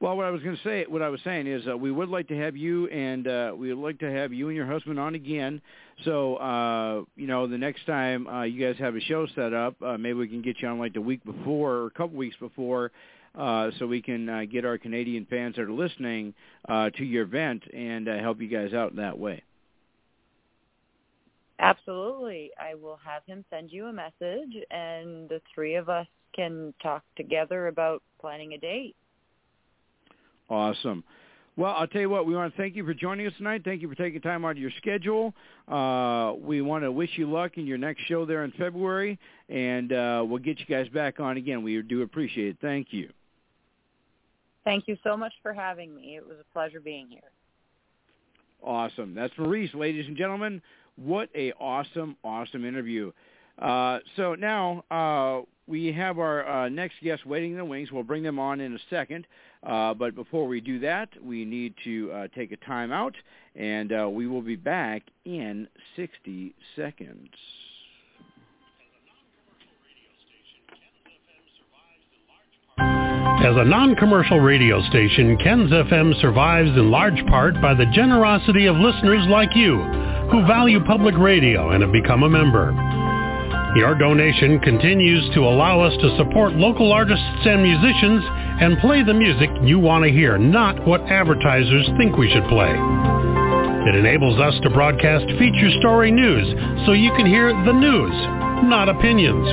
Well, what I was going to say, what I was saying is, uh, we would like to have you, and uh, we would like to have you and your husband on again. So, uh, you know, the next time uh, you guys have a show set up, uh, maybe we can get you on like the week before or a couple weeks before, uh, so we can uh, get our Canadian fans that are listening uh, to your event and uh, help you guys out in that way. Absolutely. I will have him send you a message, and the three of us can talk together about planning a date. Awesome. Well, I'll tell you what, we want to thank you for joining us tonight. Thank you for taking time out of your schedule. Uh, we want to wish you luck in your next show there in February, and uh, we'll get you guys back on again. We do appreciate it. Thank you. Thank you so much for having me. It was a pleasure being here. Awesome. That's Maurice, ladies and gentlemen. What a awesome, awesome interview. Uh, so now uh, we have our uh, next guest waiting in the wings. We'll bring them on in a second. Uh, but before we do that, we need to uh, take a time out, and uh, we will be back in 60 seconds. As a non-commercial radio station, Ken's FM survives in large part by the generosity of listeners like you who value public radio and have become a member. Your donation continues to allow us to support local artists and musicians and play the music you want to hear, not what advertisers think we should play. It enables us to broadcast feature story news so you can hear the news, not opinions.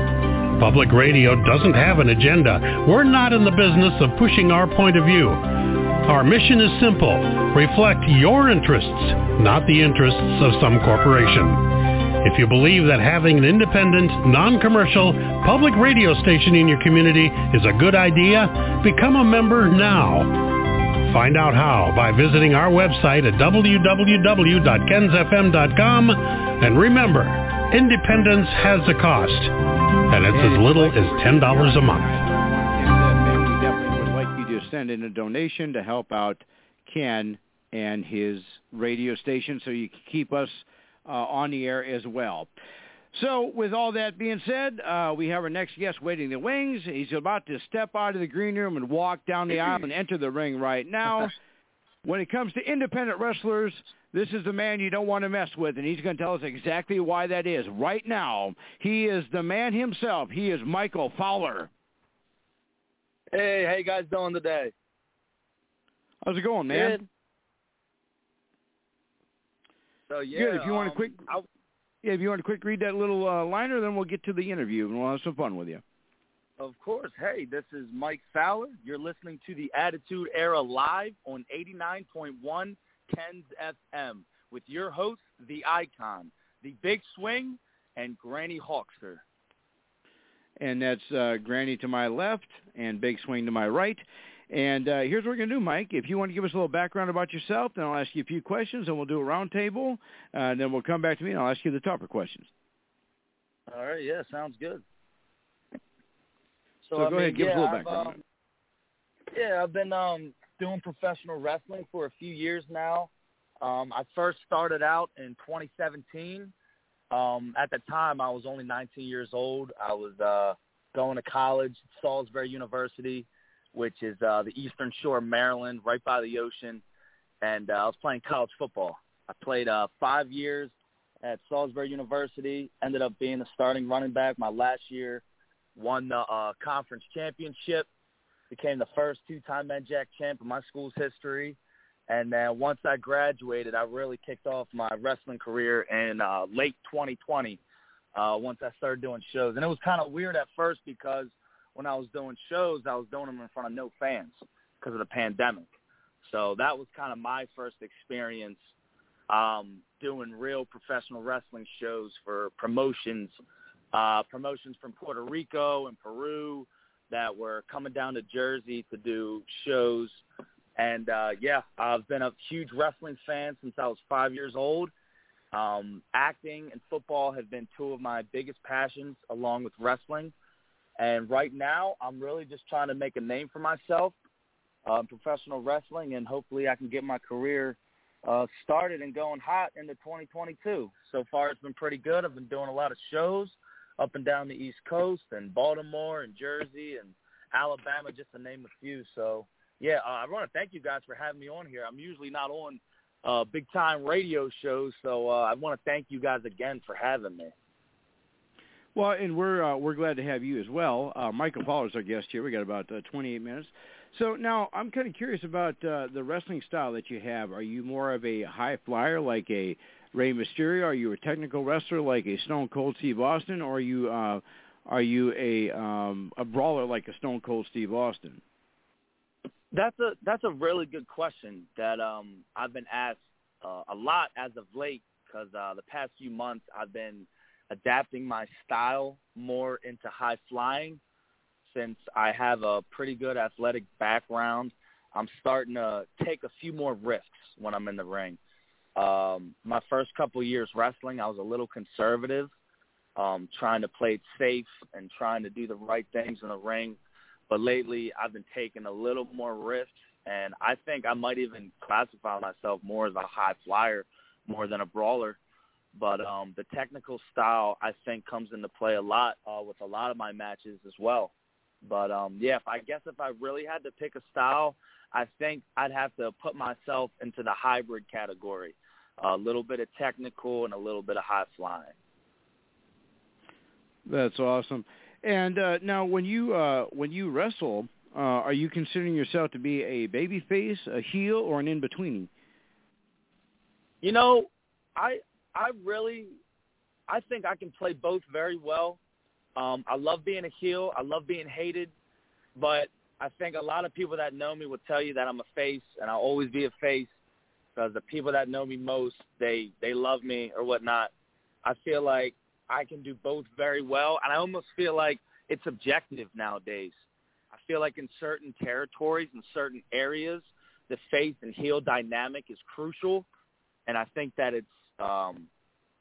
Public radio doesn't have an agenda. We're not in the business of pushing our point of view. Our mission is simple. Reflect your interests, not the interests of some corporation. If you believe that having an independent, non-commercial, public radio station in your community is a good idea, become a member now. Find out how by visiting our website at www.kensfm.com and remember, Independence has a cost, and it's as little as $10 a month. Uh, we definitely would like you to send in a donation to help out Ken and his radio station so you can keep us uh, on the air as well. So with all that being said, uh, we have our next guest waiting in the wings. He's about to step out of the green room and walk down the aisle and enter the ring right now. When it comes to independent wrestlers, this is the man you don't want to mess with, and he's going to tell us exactly why that is. Right now, he is the man himself. He is Michael Fowler. Hey, how you guys doing today? How's it going, man? Good. So yeah, Good. If you want um, to quick, I, yeah, if you want to quick read that little uh, liner, then we'll get to the interview and we'll have some fun with you. Of course. Hey, this is Mike Fowler. You're listening to the Attitude Era live on 89.1 Ken's FM with your host, the icon, the big swing, and Granny Hawkster. And that's uh, Granny to my left and Big Swing to my right. And uh, here's what we're going to do, Mike. If you want to give us a little background about yourself, then I'll ask you a few questions, and we'll do a roundtable. Uh, and then we'll come back to me, and I'll ask you the tougher questions. All right. Yeah, sounds good. So, So, go mean, ahead, give us yeah, a little I've, background. um, yeah, I've been um, doing professional wrestling for a few years now. Um, I first started out in 2017. Um, at the time, I was only 19 years old. I was uh, going to college Salisbury University, which is uh, the Eastern Shore Maryland, right by the ocean. And uh, I was playing college football. I played uh, five years at Salisbury University. Ended up being the starting running back my last year. Won the uh, conference championship. Became the first two-time NJAC champ in my school's history. And then once I graduated, I really kicked off my wrestling career in uh, late 2020. Uh, once I started doing shows, and it was kind of weird at first because when I was doing shows, I was doing them in front of no fans because of the pandemic. So that was kind of my first experience um, doing real professional wrestling shows for promotions, uh, promotions from Puerto Rico and Peru that were coming down to Jersey to do shows. And uh, yeah, I've been a huge wrestling fan since I was five years old. Um, acting and football have been two of my biggest passions, along with wrestling. And right now, I'm really just trying to make a name for myself, uh, professional wrestling, and hopefully I can get my career uh, started and going hot into 2022. So far, it's been pretty good. I've been doing a lot of shows up and down the East Coast, and Baltimore, and Jersey, and Alabama, just to name a few. So, yeah, uh, I want to thank you guys for having me on here. I'm usually not on uh, big time radio shows, so uh, I want to thank you guys again for having me. Well, and we're uh, we're glad to have you as well. Uh, Michael is our guest here. We got about uh, 28 minutes. So now I'm kind of curious about uh, the wrestling style that you have. Are you more of a high flyer like a Rey Mysterio? Are you a technical wrestler like a Stone Cold Steve Austin, or are you uh, are you a um, a brawler like a Stone Cold Steve Austin? That's a that's a really good question that um, I've been asked uh, a lot as of late because uh, the past few months I've been adapting my style more into high flying since I have a pretty good athletic background. I'm starting to take a few more risks when I'm in the ring. Um, my first couple years wrestling, I was a little conservative, um, trying to play it safe and trying to do the right things in the ring. But lately, I've been taking a little more risks, and I think I might even classify myself more as a high flyer more than a brawler. But um, the technical style, I think, comes into play a lot uh, with a lot of my matches as well. But um, yeah, if I guess if I really had to pick a style, I think I'd have to put myself into the hybrid category, a little bit of technical and a little bit of high flying. That's awesome. And uh, now, when you uh, when you wrestle, uh, are you considering yourself to be a baby face, a heel, or an in between? You know, I I really I think I can play both very well. Um, I love being a heel. I love being hated, but I think a lot of people that know me will tell you that I'm a face, and I'll always be a face because the people that know me most they they love me or whatnot. I feel like I can do both very well, and I almost feel like it's objective nowadays. I feel like in certain territories, in certain areas, the face and heel dynamic is crucial, and I think that it's um,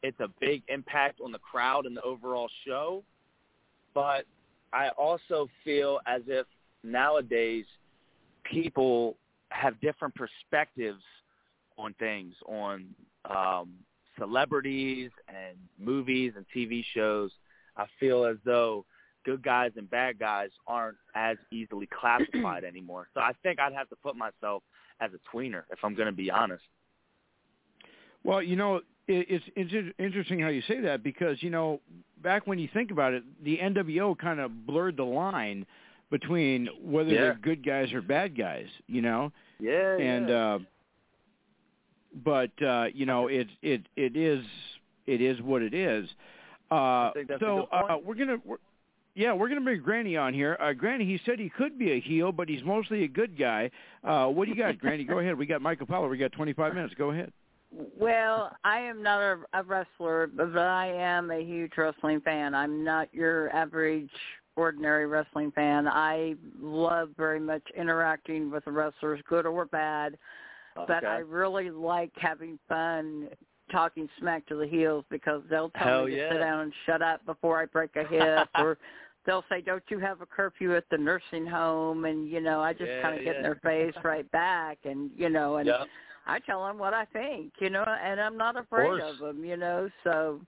it's a big impact on the crowd and the overall show. But I also feel as if nowadays people have different perspectives on things, on um, celebrities and movies and TV shows. I feel as though good guys and bad guys aren't as easily classified anymore. So I think I'd have to put myself as a tweener if I'm going to be honest. Well, you know, it's, it's interesting how you say that because you know back when you think about it, the NWO kind of blurred the line between whether yeah. they're good guys or bad guys. You know. Yeah. And yeah. uh but uh you know it it it is it is what it is. Uh so uh we're going to yeah, we're going to bring Granny on here. Uh, Granny, he said he could be a heel, but he's mostly a good guy. Uh, what do you got, Granny? Go ahead. We got Michael Powell. We got 25 minutes. Go ahead. Well, I am not a, a wrestler, but I am a huge wrestling fan. I'm not your average ordinary wrestling fan. I love very much interacting with the wrestlers, good or bad. Okay. But I really like having fun talking smack to the heels because they'll tell Hell me to yeah. sit down and shut up before I break a hip or they'll say, "Don't you have a curfew at the nursing home?" And you know, I just Yeah, kind of get in their face right back, and you know, and Yep. I tell them what I think, you know, and I'm not afraid course. of them, you know. So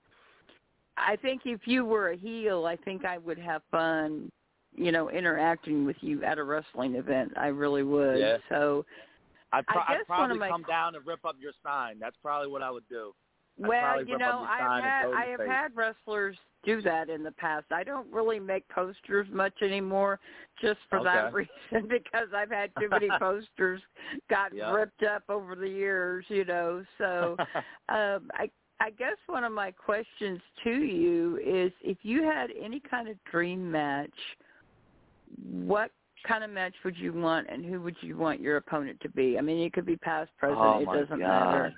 I think if you were a heel, I think I would have fun, you know, interacting with you at a wrestling event. I really would. Yeah. So I'd, pro- I guess I'd one of probably my- come down and rip up your sign. That's probably what I would do. Well, you know, I've had throw it in I have face. had wrestlers do that in the past. I don't really make posters much anymore, just for that reason because I've had too many posters got Yeah. ripped up over the years, you know. So um, I I guess one of my questions to you is if you had any kind of dream match, what kind of match would you want and who would you want your opponent to be? I mean, it could be past, present, oh it doesn't God. matter.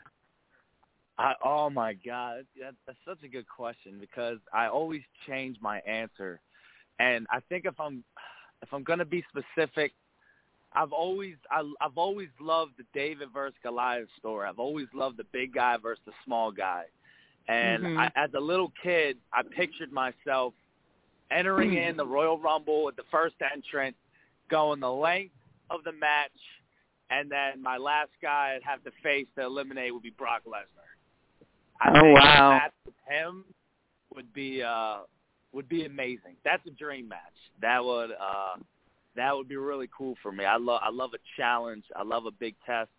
I, oh my God, that, that's such a good question because I always change my answer, and I think if I'm if I'm gonna be specific, I've always I, I've always loved the David versus Goliath story. I've always loved the big guy versus the small guy, and Mhm. I, as a little kid, I pictured myself entering in the Royal Rumble with the first entrant, going the length of the match, and then my last guy I'd have to face to eliminate would be Brock Lesnar. I Oh, think wow. a match with him would be uh would be amazing. That's a dream match. That would uh that would be really cool for me. I love I love a challenge. I love a big test.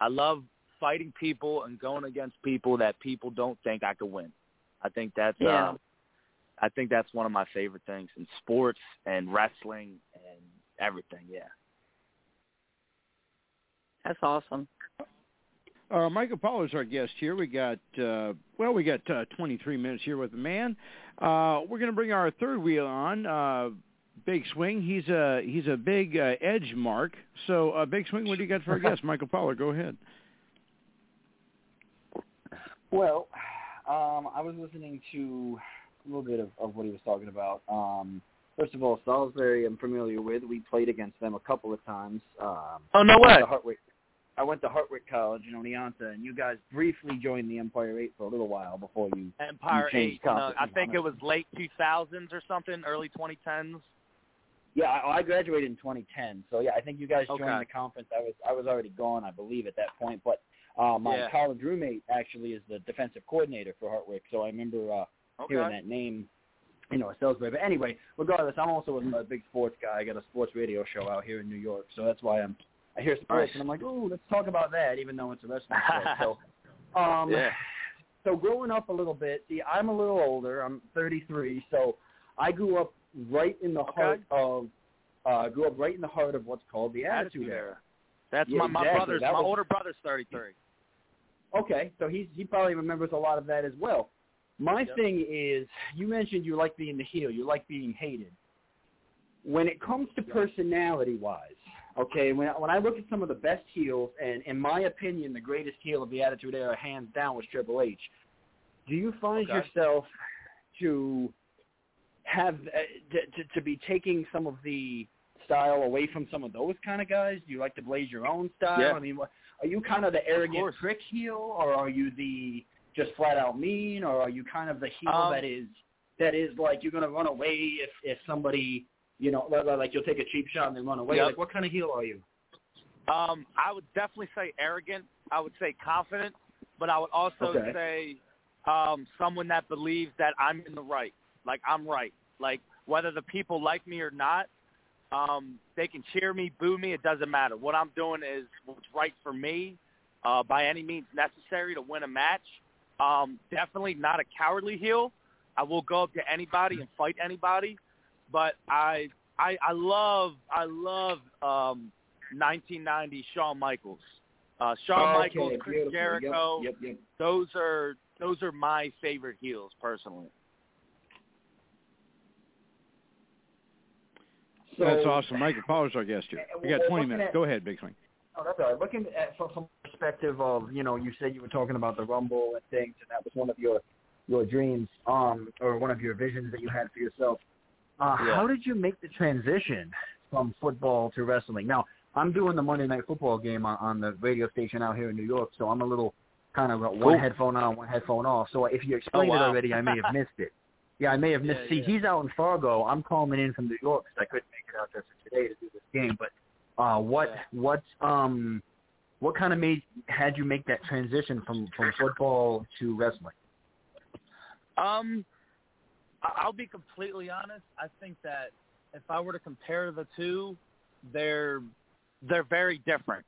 I love fighting people and going against people that people don't think I could win. I think that's Yeah. uh I think that's one of my favorite things in sports and wrestling and everything, yeah. That's awesome. Uh, Michael Powell is our guest here. We got uh, well, we got uh, 23 minutes here with the man. Uh, we're going to bring our third wheel on. Uh, Big Swing. He's a he's a big uh, edge mark. So, uh, Big Swing, what do you got for our guest, Michael Powell? Go ahead. Well, um, I was listening to a little bit of, of what he was talking about. Um, first of all, Salisbury, I'm familiar with. We played against them a couple of times. Um, Oh no way. went to Hartwick. I went to Hartwick College in Oneonta, and you guys briefly joined the Empire Eight for a little while before you. Empire You changed Eight. Uh, I think it was late two thousands or something, early twenty tens. Yeah, I, I graduated in 2010, so yeah, I think you guys Okay. joined the conference. I was I was already gone, I believe, at that point. But uh, my Yeah. college roommate actually is the defensive coordinator for Hartwick, so I remember uh, hearing that name, you know, at Salisbury. But anyway, regardless, I'm also a, a big sports guy. I got a sports radio show out here in New York, so that's why I'm I hear sports and I'm like, oh, let's talk about that, even though it's a wrestling show. So, um, Yeah. so growing up a little bit, see, I'm a little older. I'm 33, so I grew up right in the Okay. heart of uh, grew up right in the heart of what's called the Attitude Era. That's Yeah, my my exactly. brother's That my was- older brother's thirty three. Okay, so he's he probably remembers a lot of that as well. My Yep. thing is, you mentioned you like being the heel, you like being hated. When it comes to personality wise, okay, when when I look at some of the best heels, and in my opinion, the greatest heel of the Attitude Era, hands down, was Triple H. Do you find Okay. yourself to have uh, to, to to be taking some of the style away from some of those kind of guys? Do you like to blaze your own style? Yeah. I mean, are you kind of the arrogant course. prick heel, or are you the just flat out mean, or are you kind of the heel Um, that is that is like you're gonna run away if if somebody you know like, you'll take a cheap shot and then run away? Yep. Like what kind of heel are you? Um, I would definitely say arrogant. I would say confident, but I would also Okay. say um, someone that believes that I'm in the right. Like I'm right. Like whether the people like me or not, um, they can cheer me, boo me. It doesn't matter. What I'm doing is what's right for me, uh, by any means necessary to win a match. Um, definitely not a cowardly heel. I will go up to anybody and fight anybody, but I I, I love I love um, 1990 Shawn Michaels. Uh, Shawn Okay, Michaels, Chris beautiful. Jericho. Yep, yep, yep. Those are those are my favorite heels personally. So, That's awesome. Mike Apollo's our guest here. Uh, We got 20 minutes. at- Go ahead, Big Swing. Oh, that's all right. Looking at from, from perspective of, you know, you said you were talking about the Rumble and things, and that was one of your your dreams, um, or one of your visions that you had for yourself. Uh, Yeah. How did you make the transition from football to wrestling? Now, I'm doing the Monday Night Football game on, on the radio station out here in New York, so I'm a little kind of one Cool. headphone on, one headphone off. So if you explained Oh, wow. it already, I may have missed it. Yeah, I may have missed. Yeah, See, yeah. he's out in Fargo. I'm calling in from New York because I couldn't make it out there for today to do this game. But uh, what Yeah. what um what kind of made had you make that transition from from football to wrestling? Um, I'll be completely honest. I think that if I were to compare the two, they're they're very different.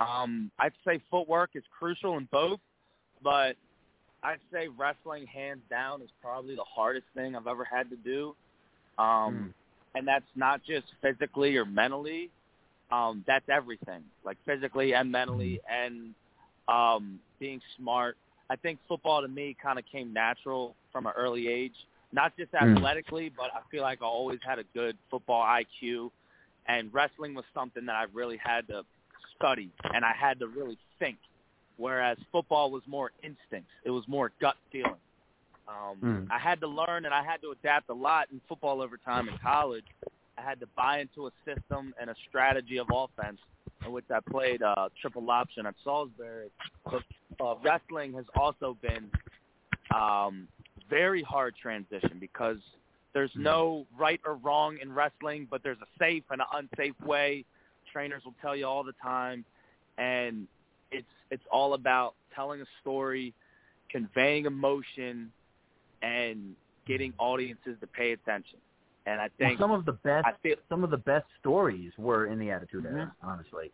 Um, I'd say footwork is crucial in both, but I'd say wrestling hands down is probably the hardest thing I've ever had to do. Um, and that's not just physically or mentally. Um, that's everything, like physically and mentally, and um, being smart. I think football to me kind of came natural from an early age, not just Mm. athletically, but I feel like I always had a good football IQ, and wrestling was something that I really had to study and I had to really think. Whereas football was more instinct; it was more gut feeling. Um, Mm. I had to learn and I had to adapt a lot in football over time in college. I had to buy into a system and a strategy of offense in which I played uh, triple option at Salisbury. But uh, wrestling has also been um, very hard transition because there's hmm. no right or wrong in wrestling, but there's a safe and an unsafe way. Trainers will tell you all the time, and it's it's all about telling a story, conveying emotion, and getting audiences to pay attention. And I Well, think some of the best I feel some of the best stories were in the Attitude Era, mm-hmm. honestly.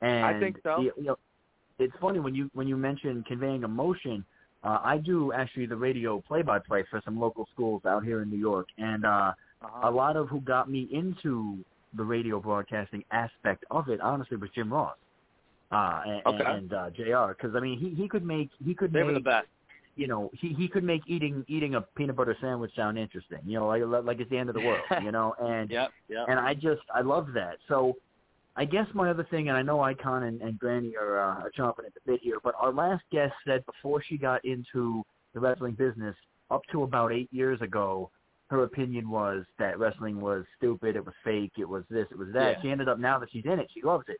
And I think so. You know, it's funny when you when you mention conveying emotion. Uh, I do actually the radio play-by-play for some local schools out here in New York, and uh, uh-huh. a lot of who got me into the radio broadcasting aspect of it, honestly, was Jim Ross uh, and, Okay. and uh, Jr. Because I mean, he he could make he could they make were the best. you know, he he could make eating eating a peanut butter sandwich sound interesting. You know, like like it's the end of the world. You know, and Yep, yep. and I just I love that. So I guess my other thing, and I know Icon and, and Granny are, uh, are chomping at the bit here, but our last guest said before she got into the wrestling business, up to about eight years ago, her opinion was that wrestling was stupid, it was fake, it was this, it was that. Yeah. She ended up now that she's in it, she loves it.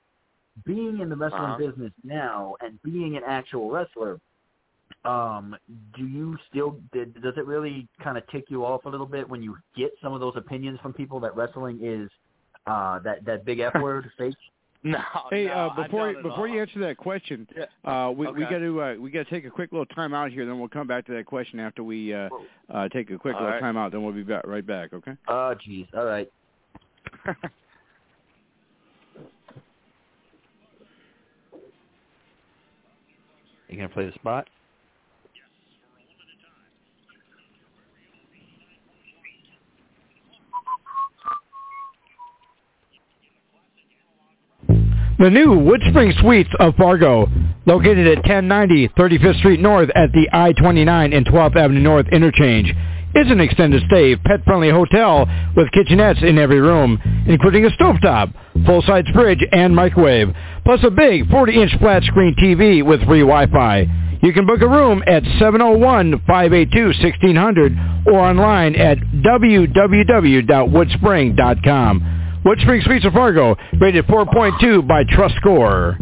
Being in the wrestling Uh-huh. business now and being an actual wrestler, um, do you still did, does it really kind of tick you off a little bit when you get some of those opinions from people that wrestling is uh, that that big F word fake? No, Hey, no, uh, before don't before all. you answer that question, Yeah. uh, we we got to uh, we got to take a quick little time out here. Then we'll come back to that question after we uh, uh, take a quick All little right. time out. Then we'll be back right back. Okay. Oh, jeez. All right. You gonna play the spot? The new Woodspring Suites of Fargo, located at 1090 35th Street North at the I-29 and 12th Avenue North interchange, is an extended stay, pet-friendly hotel with kitchenettes in every room, including a stovetop, full-size fridge, and microwave, plus a big 40-inch flat-screen TV with free Wi-Fi. You can book a room at 701-582-1600 or online at www.woodspring.com. Woodspring Suites of Fargo, rated 4.2 by Trust Score.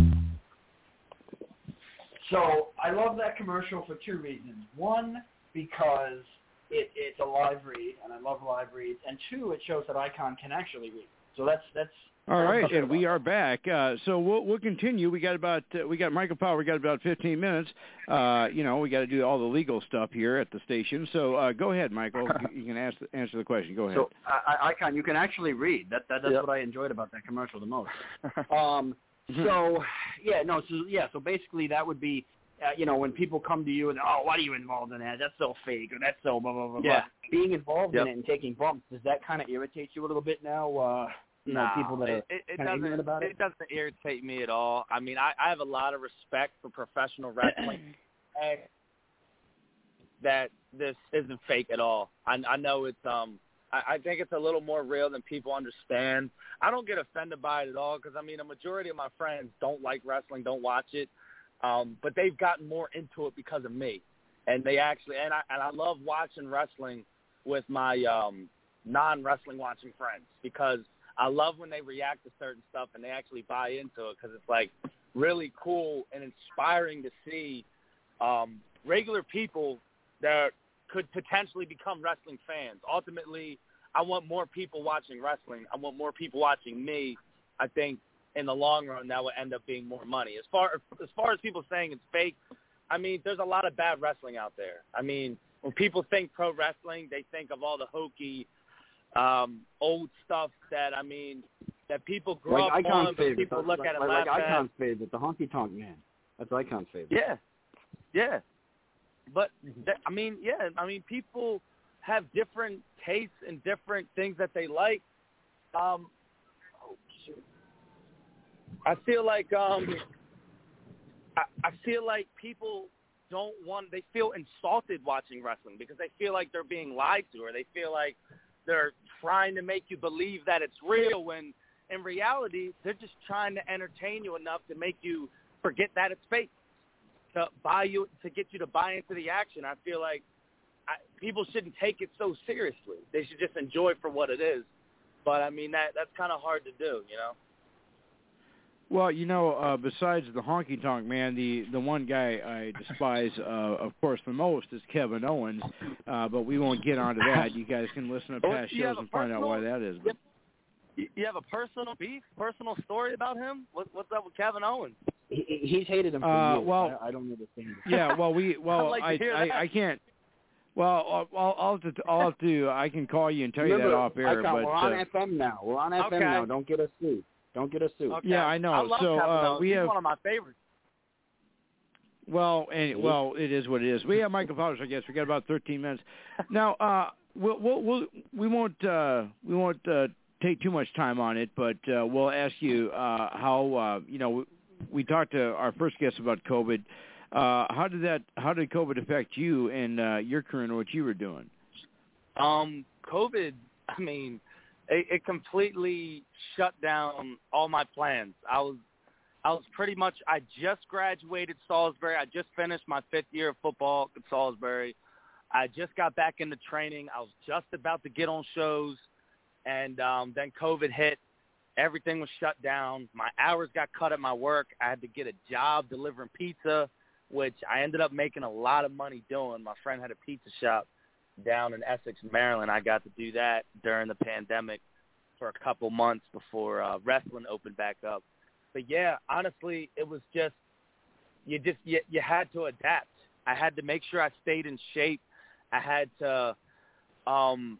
So I love that commercial for two reasons. One, because it, it's a live read, and I love live reads. And two, it shows that Icon can actually read. So that's that's all right, and we are back. Uh, so we'll we'll continue. We got about uh, we got Michael Powell. We got about 15 minutes. Uh, you know, we got to do all the legal stuff here at the station. So uh, go ahead, Michael. You, you can ask answer the question. Go ahead. So I, Icon, you can actually read. That, that that's yep. what I enjoyed about that commercial the most. um, so yeah, no, so yeah, so basically that would be. Uh, you know, when people come to you and oh, why are you involved in that? That's so fake, or that's so blah blah blah. Yeah. Blah. Being involved yep. in it and taking bumps does that kind of irritate you a little bit now? Uh, you know, no, people that are it, it, doesn't, about it? it doesn't irritate me at all. I mean, I, I have a lot of respect for professional wrestling, and that this isn't fake at all. I, I know it's um, I, I think it's a little more real than people understand. I don't get offended by it at all because I mean, a majority of my friends don't like wrestling, don't watch it, um, but they've gotten more into it because of me, and they actually and I and I love watching wrestling with my um non wrestling watching friends because I love when they react to certain stuff and they actually buy into it because it's like really cool and inspiring to see um, regular people that could potentially become wrestling fans. Ultimately, I want more people watching wrestling. I want more people watching me. I think in the long run that will end up being more money. As far as far as people saying it's fake, I mean, there's a lot of bad wrestling out there. I mean, when people think pro wrestling, they think of all the hokey um, old stuff that I mean that people grew like up Icon's on, favorite. people look like, at it like, laugh like at. Icon's favorite, the honky tonk man. That's Icon's favorite. Yeah, yeah. But th- I mean, yeah. I mean, people have different tastes and different things that they like. Um, oh shoot. I feel like um, I, I feel like people don't want. They feel insulted watching wrestling because they feel like they're being lied to, or they feel like they're trying to make you believe that it's real when in reality they're just trying to entertain you enough to make you forget that it's fake. To buy you to get you to buy into the action. I feel like I, people shouldn't take it so seriously. They should just enjoy it for what it is. But i mean that that's kind of hard to do you know well, you know, uh, besides the honky tonk man, the the one guy I despise, uh, of course, the most is Kevin Owens. Uh, but we won't get onto that. You guys can listen to past shows and find out why that is. But you have a personal beef, personal story about him? What, what's up with Kevin Owens? He, he's hated him for uh, years. Well, I, I don't understand. Yeah, well, we well, like I, I I can't. Well, I'll, I'll have to. I'll have to. I can call you and tell Remember, you that off air. But we're on uh, FM now. We're on FM Okay. now. Don't get us sued. Don't get us sued. Okay. Yeah, I know. I love So, Kevin uh, we He's have- one of my favorites. Well, and well, it is what it is. We have Michael Powers, I guess. We got about 13 minutes. Now, uh, we'll, we'll, we'll we won't uh, we won't uh, take too much time on it, but uh, we'll ask you uh, how uh, you know we talked to our first guest about COVID. Uh, how did that? How did COVID affect you and uh, your career and what you were doing? Um, COVID, I mean, it, it completely shut down all my plans. I was, I was pretty much. I just graduated Salisbury. I just finished my fifth year of football at Salisbury. I just got back into training. I was just about to get on shows, and um, then COVID hit. Everything was shut down. My hours got cut at my work. I had to get a job delivering pizza, which I ended up making a lot of money doing. My friend had a pizza shop down in Essex, Maryland. I got to do that during the pandemic for a couple months before uh, wrestling opened back up. But yeah, honestly, it was just you just you, you had to adapt. I had to make sure I stayed in shape. I had to, um,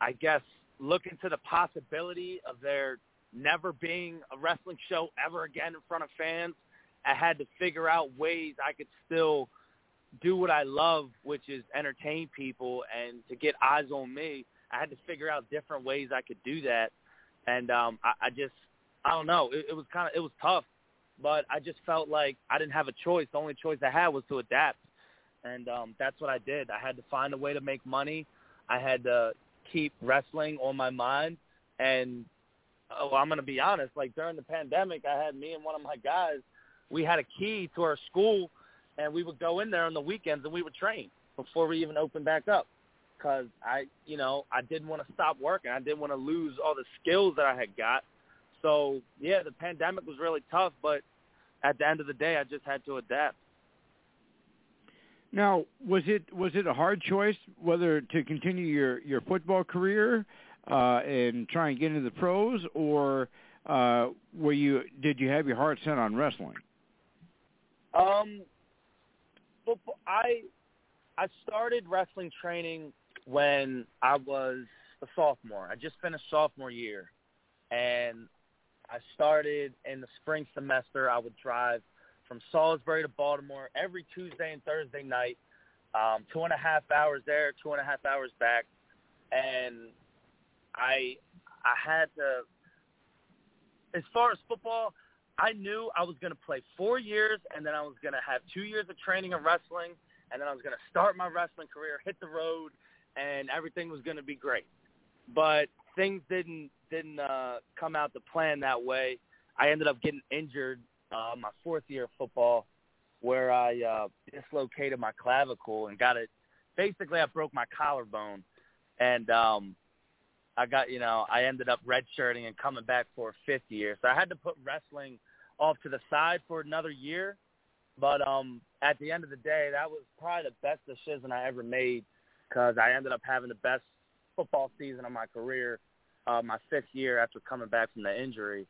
I guess, look into the possibility of there never being a wrestling show ever again in front of fans. I had to figure out ways I could still do what I love, which is entertain people and to get eyes on me. I had to figure out different ways I could do that, and um, I, I just, I don't know. It, it was kind of, it was tough, but I just felt like I didn't have a choice. The only choice I had was to adapt, and um, that's what I did. I had to find a way to make money. I had to keep wrestling on my mind, and oh, I'm gonna be honest. Like during the pandemic, I had me and one of my guys. We had a key to our school and we would go in there on the weekends and we would train before we even opened back up because I, you know, I didn't want to stop working. I didn't want to lose all the skills that I had got. So yeah, the pandemic was really tough, but at the end of the day, I just had to adapt. Now, was it was it a hard choice whether to continue your your football career uh, and try and get into the pros, or uh, were you did you have your heart set on wrestling? Um, football. I I started wrestling training when I was a sophomore. I just finished sophomore year, and I started in the spring semester. I would drive from Salisbury to Baltimore every Tuesday and Thursday night, um, two and a half hours there, two and a half hours back, and I I had to. As far as football, I knew I was going to play four years, and then I was going to have two years of training of wrestling, and then I was going to start my wrestling career, hit the road, and everything was going to be great. But things didn't didn't uh, come out the plan that way. I ended up getting injured uh, my fourth year of football, where I uh, dislocated my clavicle and got it. Basically, I broke my collarbone, and um, I got you know I ended up redshirting and coming back for a fifth year. So I had to put wrestling off to the side for another year. But um, at the end of the day, that was probably the best decision I ever made because I ended up having the best football season of my career, uh, my fifth year after coming back from the injury.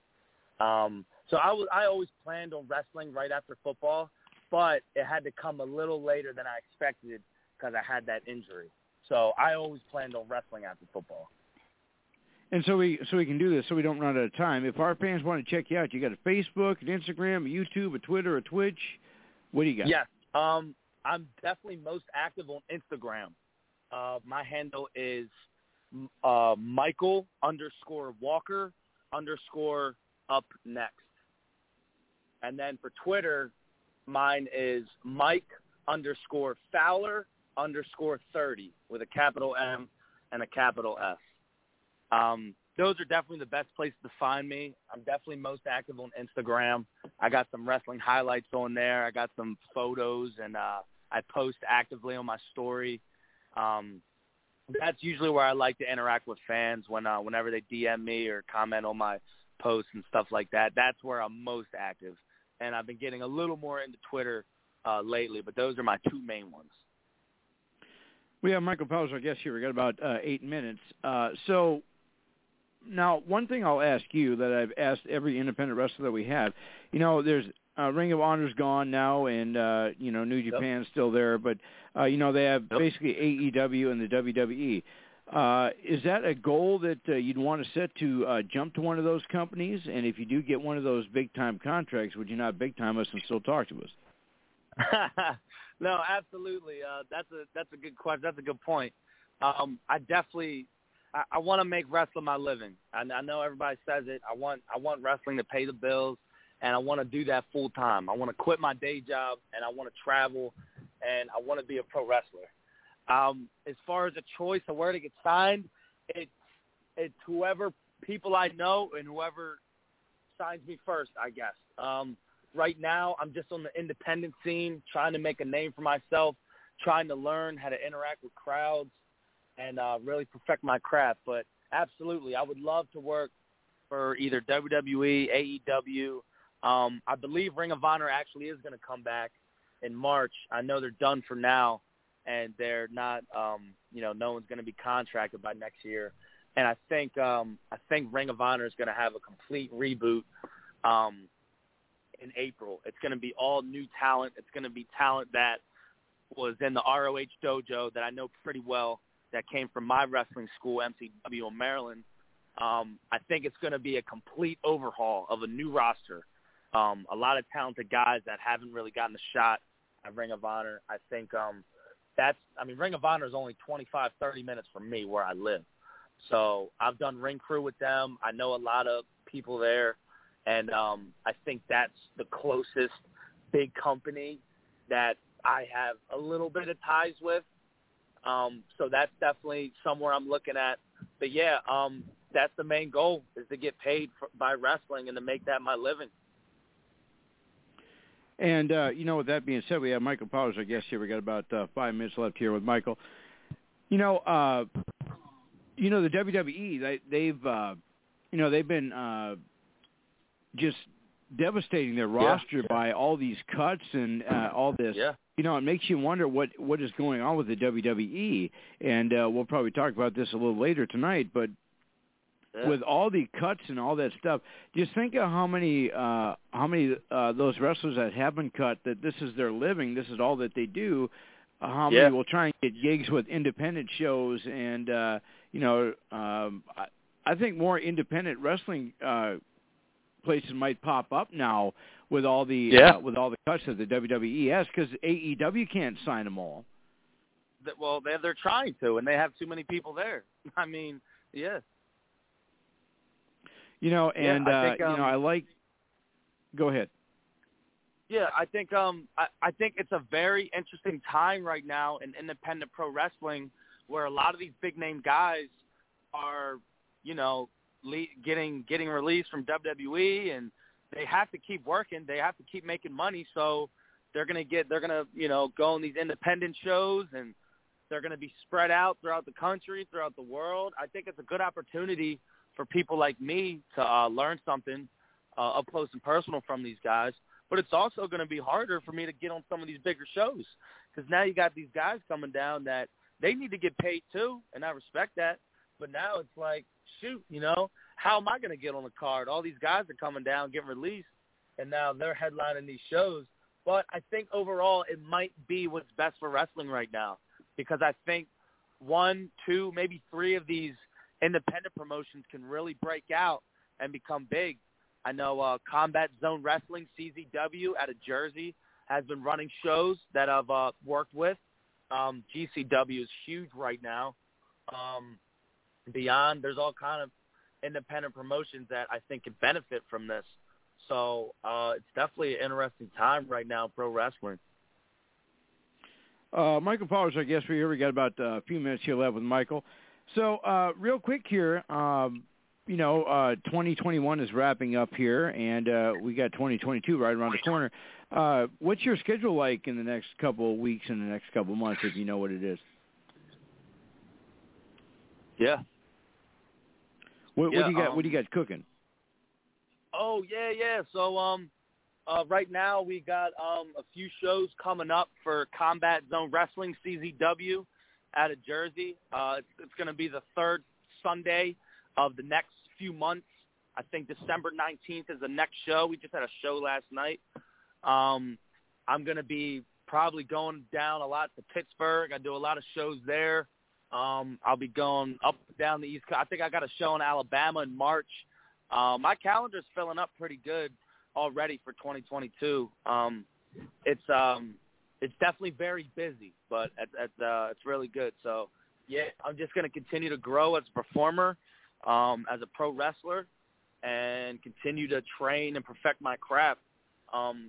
Um, so I was I always planned on wrestling right after football, but it had to come a little later than I expected because I had that injury. So I always planned on wrestling after football. And so we so we can do this so we don't run out of time. If our fans want to check you out, you got a Facebook, an Instagram, a YouTube, a Twitter, a Twitch. What do you got? Yes. Um, I'm definitely most active on Instagram. Uh, my handle is uh, Michael underscore Walker underscore up next. And then for Twitter, mine is Mike underscore Fowler underscore 30 with a capital M and a capital S. Um, those are definitely the best places to find me. I'm definitely most active on Instagram. I got some wrestling highlights on there. I got some photos, and uh, I post actively on my story. Um, that's usually where I like to interact with fans when uh, whenever they DM me or comment on my posts and stuff like that. That's where I'm most active, and I've been getting a little more into Twitter uh, lately. But those are my two main ones. We have Michael Powers, our guest here. We got about uh, eight minutes. Uh, so now, one thing I'll ask you that I've asked every independent wrestler that we have, you know, there's uh, Ring of Honor's gone now, and uh, you know New Japan's yep. still there, but uh, you know they have yep. basically AEW and the WWE. Uh, is that a goal that uh, you'd want to set to uh, jump to one of those companies? And if you do get one of those big time contracts, would you not big time us and still talk to us? no, absolutely. Uh, that's a that's a good question. That's a good point. Um, I definitely I, I want to make wrestling my living. I, I know everybody says it. I want I want wrestling to pay the bills, and I want to do that full time. I want to quit my day job, and I want to travel, and I want to be a pro wrestler. Um, as far as a choice of where to get signed, it's it's whoever people I know and whoever signs me first, I guess. Um, right now, I'm just on the independent scene, trying to make a name for myself, trying to learn how to interact with crowds, and uh, really perfect my craft. But absolutely, I would love to work for either WWE, AEW. Um, I believe Ring of Honor actually is going to come back in March. I know they're done for now, and they're not. Um, you know, no one's going to be contracted by next year. And I think um, I think Ring of Honor is going to have a complete reboot um, in April. It's going to be all new talent. It's going to be talent that was in the ROH dojo that I know pretty well that came from my wrestling school, MCW in Maryland. Um, I think it's going to be a complete overhaul of a new roster. Um, a lot of talented guys that haven't really gotten a shot at Ring of Honor. I think um, that's, I mean, Ring of Honor is only 25, 30 minutes from me where I live. So I've done ring crew with them. I know a lot of people there. And um, I think that's the closest big company that I have a little bit of ties with. Um, so that's definitely somewhere I'm looking at. But yeah, um, that's the main goal is to get paid for, by wrestling and to make that my living. And uh, you know, with that being said, we have Michael Powers, our guest here. We got about uh, five minutes left here with Michael. You know, uh, you know the WWE. They, they've, uh, you know, they've been uh, just devastating their roster by all these cuts and uh, all this. Yeah. You know, it makes you wonder what what is going on with the WWE, and uh, we'll probably talk about this a little later tonight. But Yeah. with all the cuts and all that stuff, just think of how many uh, how many uh, those wrestlers that have been cut that this is their living, this is all that they do. Uh, how Yeah. many will try and get gigs with independent shows, and uh, you know, um, I, I think more independent wrestling uh, places might pop up now with all the Yeah. uh, with all the cuts that the WWE has because AEW can't sign them all. That- Well, they're they're trying to, and they have too many people there. I mean, yeah. You know, Yeah, and uh, think, you um, know, I like. Go ahead. Yeah, I think um I, I think it's a very interesting time right now in independent pro wrestling where a lot of these big name guys are, you know, getting getting released from WWE and they have to keep working, they have to keep making money so they're to get they're to, you know, go on these independent shows and they're to be spread out throughout the country, throughout the world. I think it's a good opportunity for people like me to uh learn something uh, up close and personal from these guys but it's also going to be harder for me to get on some of these bigger shows because now you got these guys coming down that they need to get paid too, and I respect that. But now it's like, shoot, you know, how am I going to get on the card? All these guys are coming down, getting released, and now they're headlining these shows. But I think overall it might be what's best for wrestling right now because I think one, two, maybe three of these independent promotions can really break out and become big. I know uh, Combat Zone Wrestling (CZW) out of Jersey has been running shows that I've uh, worked with. Um, GCW is huge right now. Um, beyond, there's all kind of independent promotions that I think could benefit from this. So uh, it's definitely an interesting time right now pro wrestling. Uh, Michael Powers, I guess we're here. We got about uh, a few minutes here left with Michael. So, uh, real quick here, um, you know, uh, 2021 is wrapping up here, and uh, we got 2022 right around the corner. Uh, what's your schedule like in the next couple of weeks and the next couple of months, if you know what it is? Yeah. What, Yeah, what do you got? um, what do you got cooking? Oh yeah, yeah. So um, uh, right now we got um a few shows coming up for Combat Zone Wrestling (CZW) out of Jersey. Uh, it's, it's going to be the third Sunday of the next few months. I think December 19th is the next show. We just had a show last night. Um, I'm going to be probably going down a lot to Pittsburgh. I do a lot of shows there. Um, I'll be going up down the East Coast. I think I got a show in Alabama in March. Uh, my calendar's filling up pretty good already for 2022. Um, it's um, it's definitely very busy, but it's it's, uh, it's really good. So yeah, I'm just going to continue to grow as a performer, um, as a pro wrestler, and continue to train and perfect my craft. Um,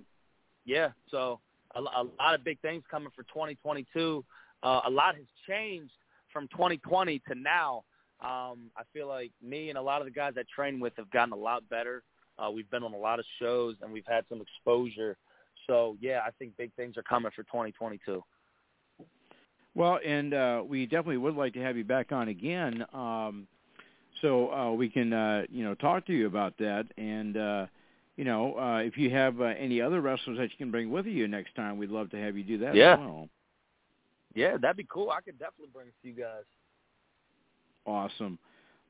yeah, so a, a lot of big things coming for 2022. Uh, a lot has changed from 2020 to now. Um, I feel like me and a lot of the guys I train with have gotten a lot better. Uh, we've been on a lot of shows and we've had some exposure. So yeah, I think big things are coming for 2022. Well, and uh, we definitely would like to have you back on again, um, so uh, we can uh, you know talk to you about that. And uh, you know, uh, if you have uh, any other wrestlers that you can bring with you next time, we'd love to have you do that Yeah. as well. Yeah, that'd be cool. I could definitely bring a few guys. Awesome.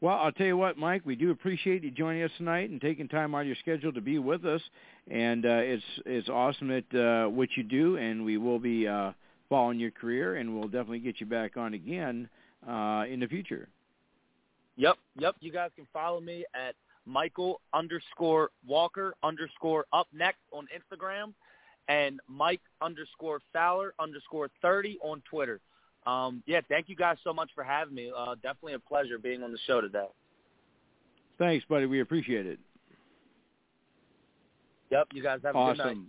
Well, I'll tell you what, Mike, we do appreciate you joining us tonight and taking time out of your schedule to be with us. And uh, it's it's awesome at uh, what you do, and we will be uh, following your career, and we'll definitely get you back on again uh, in the future. Yep, yep. You guys can follow me at Michael underscore Walker underscore up next on Instagram and Mike underscore Fowler underscore thirty on Twitter. Um, yeah, thank you guys so much for having me. Uh, definitely a pleasure being on the show today. Thanks, buddy. We appreciate it. Yep, you guys have a awesome. good night.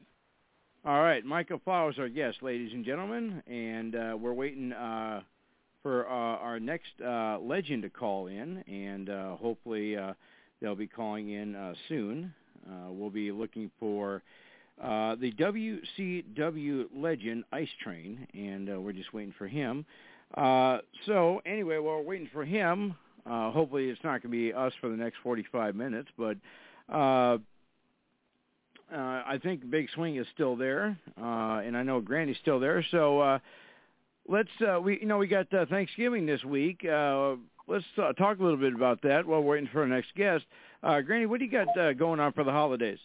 All right, Michael Flowers, our guest, ladies and gentlemen, and uh, we're waiting uh, for uh, our next uh, legend to call in, and uh, hopefully uh, they'll be calling in uh, soon. Uh, we'll be looking for uh, the WCW legend Ice Train, and uh, we're just waiting for him. Uh, so anyway, while we're waiting for him, uh, hopefully it's not going to be us for the next 45 minutes, but uh, uh, I think Big Swing is still there, uh, and I know Granny's still there. So uh, let's uh, we you know we got uh, Thanksgiving this week. Uh, let's uh, talk a little bit about that while we're waiting for our next guest. Uh, Granny, what do you got uh, going on for the holidays?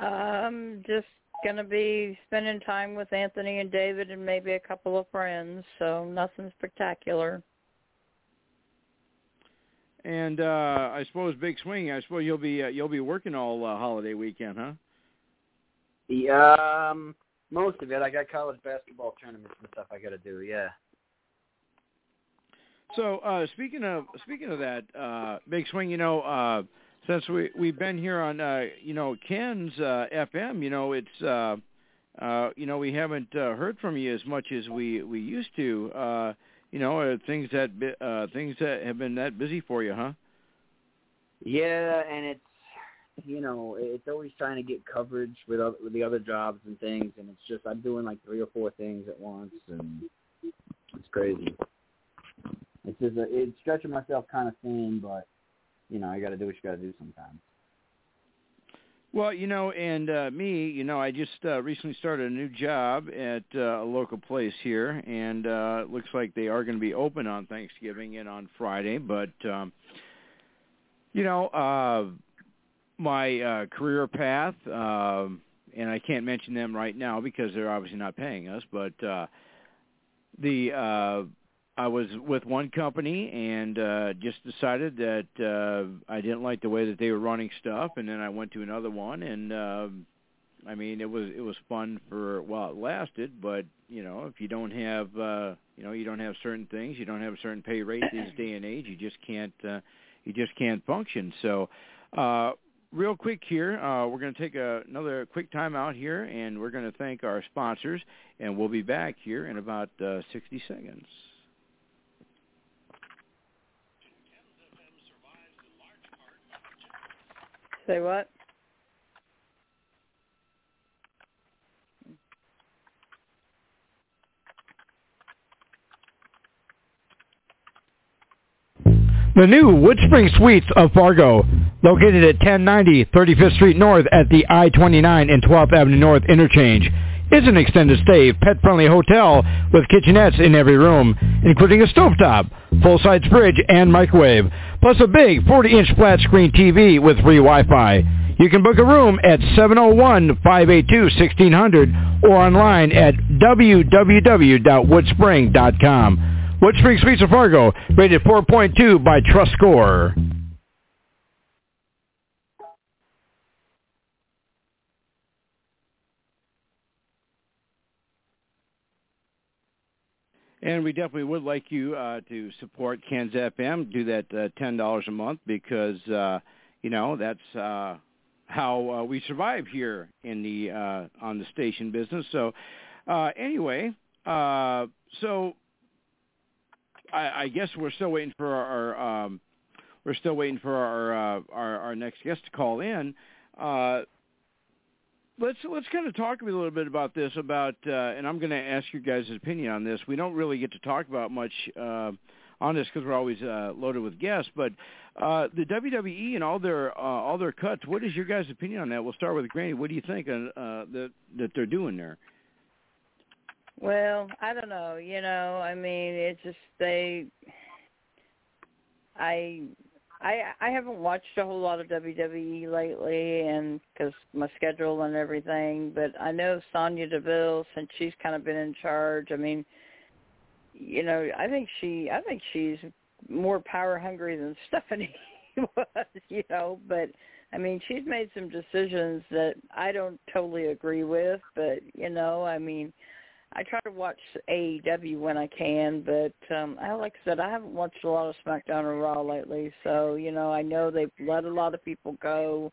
Um, just gonna be spending time with Anthony and David and maybe a couple of friends. So nothing spectacular. And uh I suppose Big Swing. I suppose you'll be uh, you'll be working all uh, holiday weekend, huh? Yeah, um, most of it. I got college basketball tournaments and stuff I got to do. Yeah. So uh speaking of speaking of that, uh Big Swing, you know, uh since we we've been here on uh you know Ken's uh FM, you know, it's uh uh you know, we haven't uh, heard from you as much as we we used to. Uh you know, uh, things that uh things that have been that busy for you, huh? Yeah, and it's you know it's always trying to get coverage with other, with the other jobs and things, and it's just I'm doing like three or four things at once, and it's crazy. It's just a, it's stretching myself kind of thin, but you know I got to do what you got to do sometimes. Well, you know, and uh, me, you know, I just uh, recently started a new job at uh, a local place here, and uh, it looks like they are going to be open on Thanksgiving and on Friday. But um, you know, uh, my uh, career path, um, and I can't mention them right now because they're obviously not paying us. But uh, the uh, I was with one company and uh just decided that uh I didn't like the way that they were running stuff and then I went to another one and uh I mean it was it was fun for while it lasted but you know if you don't have uh you know you don't have certain things you don't have a certain pay rate this day and age you just can't uh you just can't function. So uh real quick here uh we're going to take a, another quick time out here and we're going to thank our sponsors and we'll be back here in about uh 60 seconds Say what? The new Woodspring Suites of Fargo, located at 1090 35th Street North at the I-29 and 12th Avenue North interchange, is an extended stay, pet-friendly hotel with kitchenettes in every room, including a stovetop, full-size fridge, and microwave, plus a big 40-inch flat-screen TV with free Wi-Fi. You can book a room at 701-582-1600 or online at www.woodspring.com. Woodspring Suites of Fargo, rated 4.2 by Trust Score. And we definitely would like you uh, to support KensFM. Do that uh, ten dollars a month because uh, you know that's uh, how uh, we survive here in the uh, on the station business. So uh, anyway, uh, so I, I guess we're still waiting for our, um, we're still waiting for our uh, our, our next guest to call in. Uh, let's let's kind of talk a little bit about this about uh, and I'm going to ask your guys' opinion on this. We don't really get to talk about much uh, on this because we're always uh, loaded with guests, but uh, the WWE and all their uh, all their cuts. What is your guys' opinion on that? We'll start with Granny. What do you think uh, that that they're doing there? Well, I don't know. You know, I mean, it's just they. I I I haven't watched a whole lot of WWE lately, and because my schedule and everything. But I know Sonya Deville, since she's kind of been in charge. I mean, you know, I think she I think she's more power hungry than Stephanie was. You know, but I mean, she's made some decisions that I don't totally agree with. But you know, I mean. I try to watch AEW when I can, but um I like I said, I haven't watched a lot of SmackDown or Raw lately. So, you know, I know they've let a lot of people go.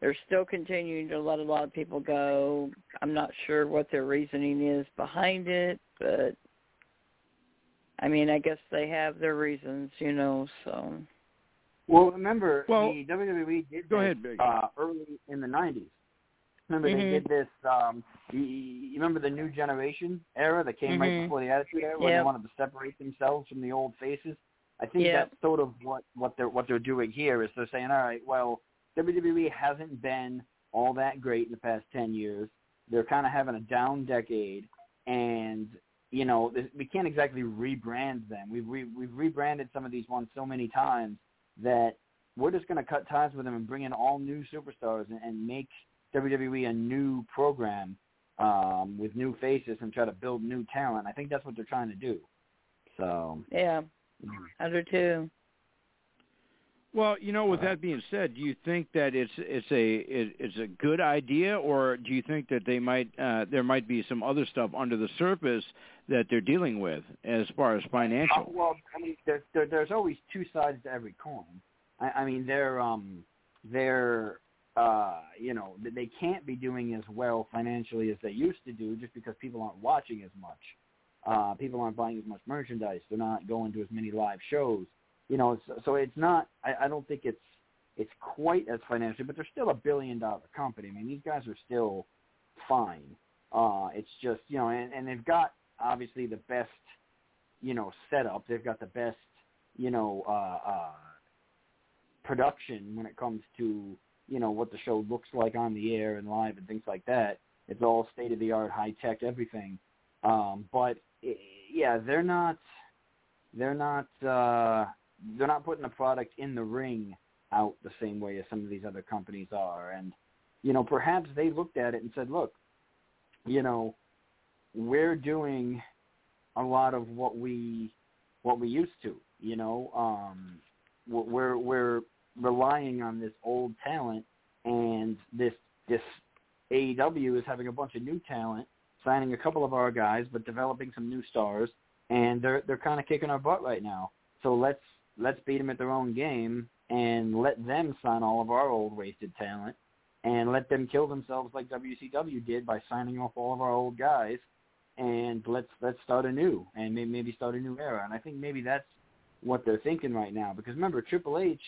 They're still continuing to let a lot of people go. I'm not sure what their reasoning is behind it, but I mean, I guess they have their reasons, you know, so Well, remember well, the WWE did go this, ahead, Big. uh early in the 90s. Remember mm-hmm. they did this. um you, you remember the new generation era that came mm-hmm. right before the Attitude Era, where yep. they wanted to separate themselves from the old faces. I think yep. that's sort of what what they're what they're doing here is they're saying, all right, well, WWE hasn't been all that great in the past 10 years. They're kind of having a down decade, and you know we can't exactly rebrand them. We've we, we've rebranded some of these ones so many times that we're just going to cut ties with them and bring in all new superstars and, and make WWE a new program um, with new faces and try to build new talent. I think that's what they're trying to do. So yeah, I do too. Well, you know, with that being said, do you think that it's it's a it, it's a good idea, or do you think that they might uh, there might be some other stuff under the surface that they're dealing with as far as financial? Uh, well, I mean, there, there, there's always two sides to every coin. I, I mean, they're um they're uh you know they can't be doing as well financially as they used to do just because people aren't watching as much. Uh, people aren't buying as much merchandise. They're not going to as many live shows you know, so, so it's not. I, I don't think it's it's quite as financially, but they're still a billion dollar company. I mean, these guys are still fine. Uh, it's just you know, and, and they've got obviously the best you know setup. They've got the best you know uh, uh, production when it comes to you know what the show looks like on the air and live and things like that. It's all state of the art, high tech, everything. Um, but yeah, they're not. They're not. Uh, they're not putting the product in the ring out the same way as some of these other companies are. And, you know, perhaps they looked at it and said, look, you know, we're doing a lot of what we what we used to, you know, um we're we're relying on this old talent and this this AEW is having a bunch of new talent, signing a couple of our guys but developing some new stars and they're they're kind of kicking our butt right now. So let's let's beat them at their own game and let them sign all of our old wasted talent and let them kill themselves like WCW did by signing off all of our old guys and let's let's start anew and maybe start a new era. And I think maybe that's what they're thinking right now because remember Triple H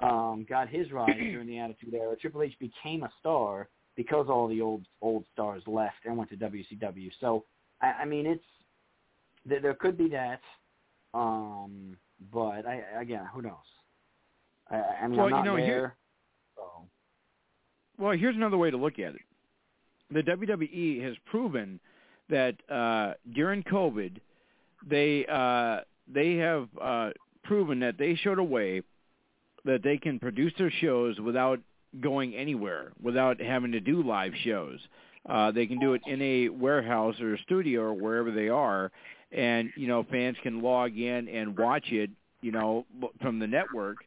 um, got his rise during the Attitude Era. Triple H became a star because all the old old stars left and went to WCW. So I, I mean it's there, there could be that. Um, but I again, who knows? I, I mean, well, I'm not you know, there. Here, so. Well, here's another way to look at it. The WWE has proven that uh, during COVID, they uh, they have uh, proven that they showed a way that they can produce their shows without going anywhere, without having to do live shows. Uh, they can do it in a warehouse or a studio or wherever they are, and you know fans can log in and watch it you know from the network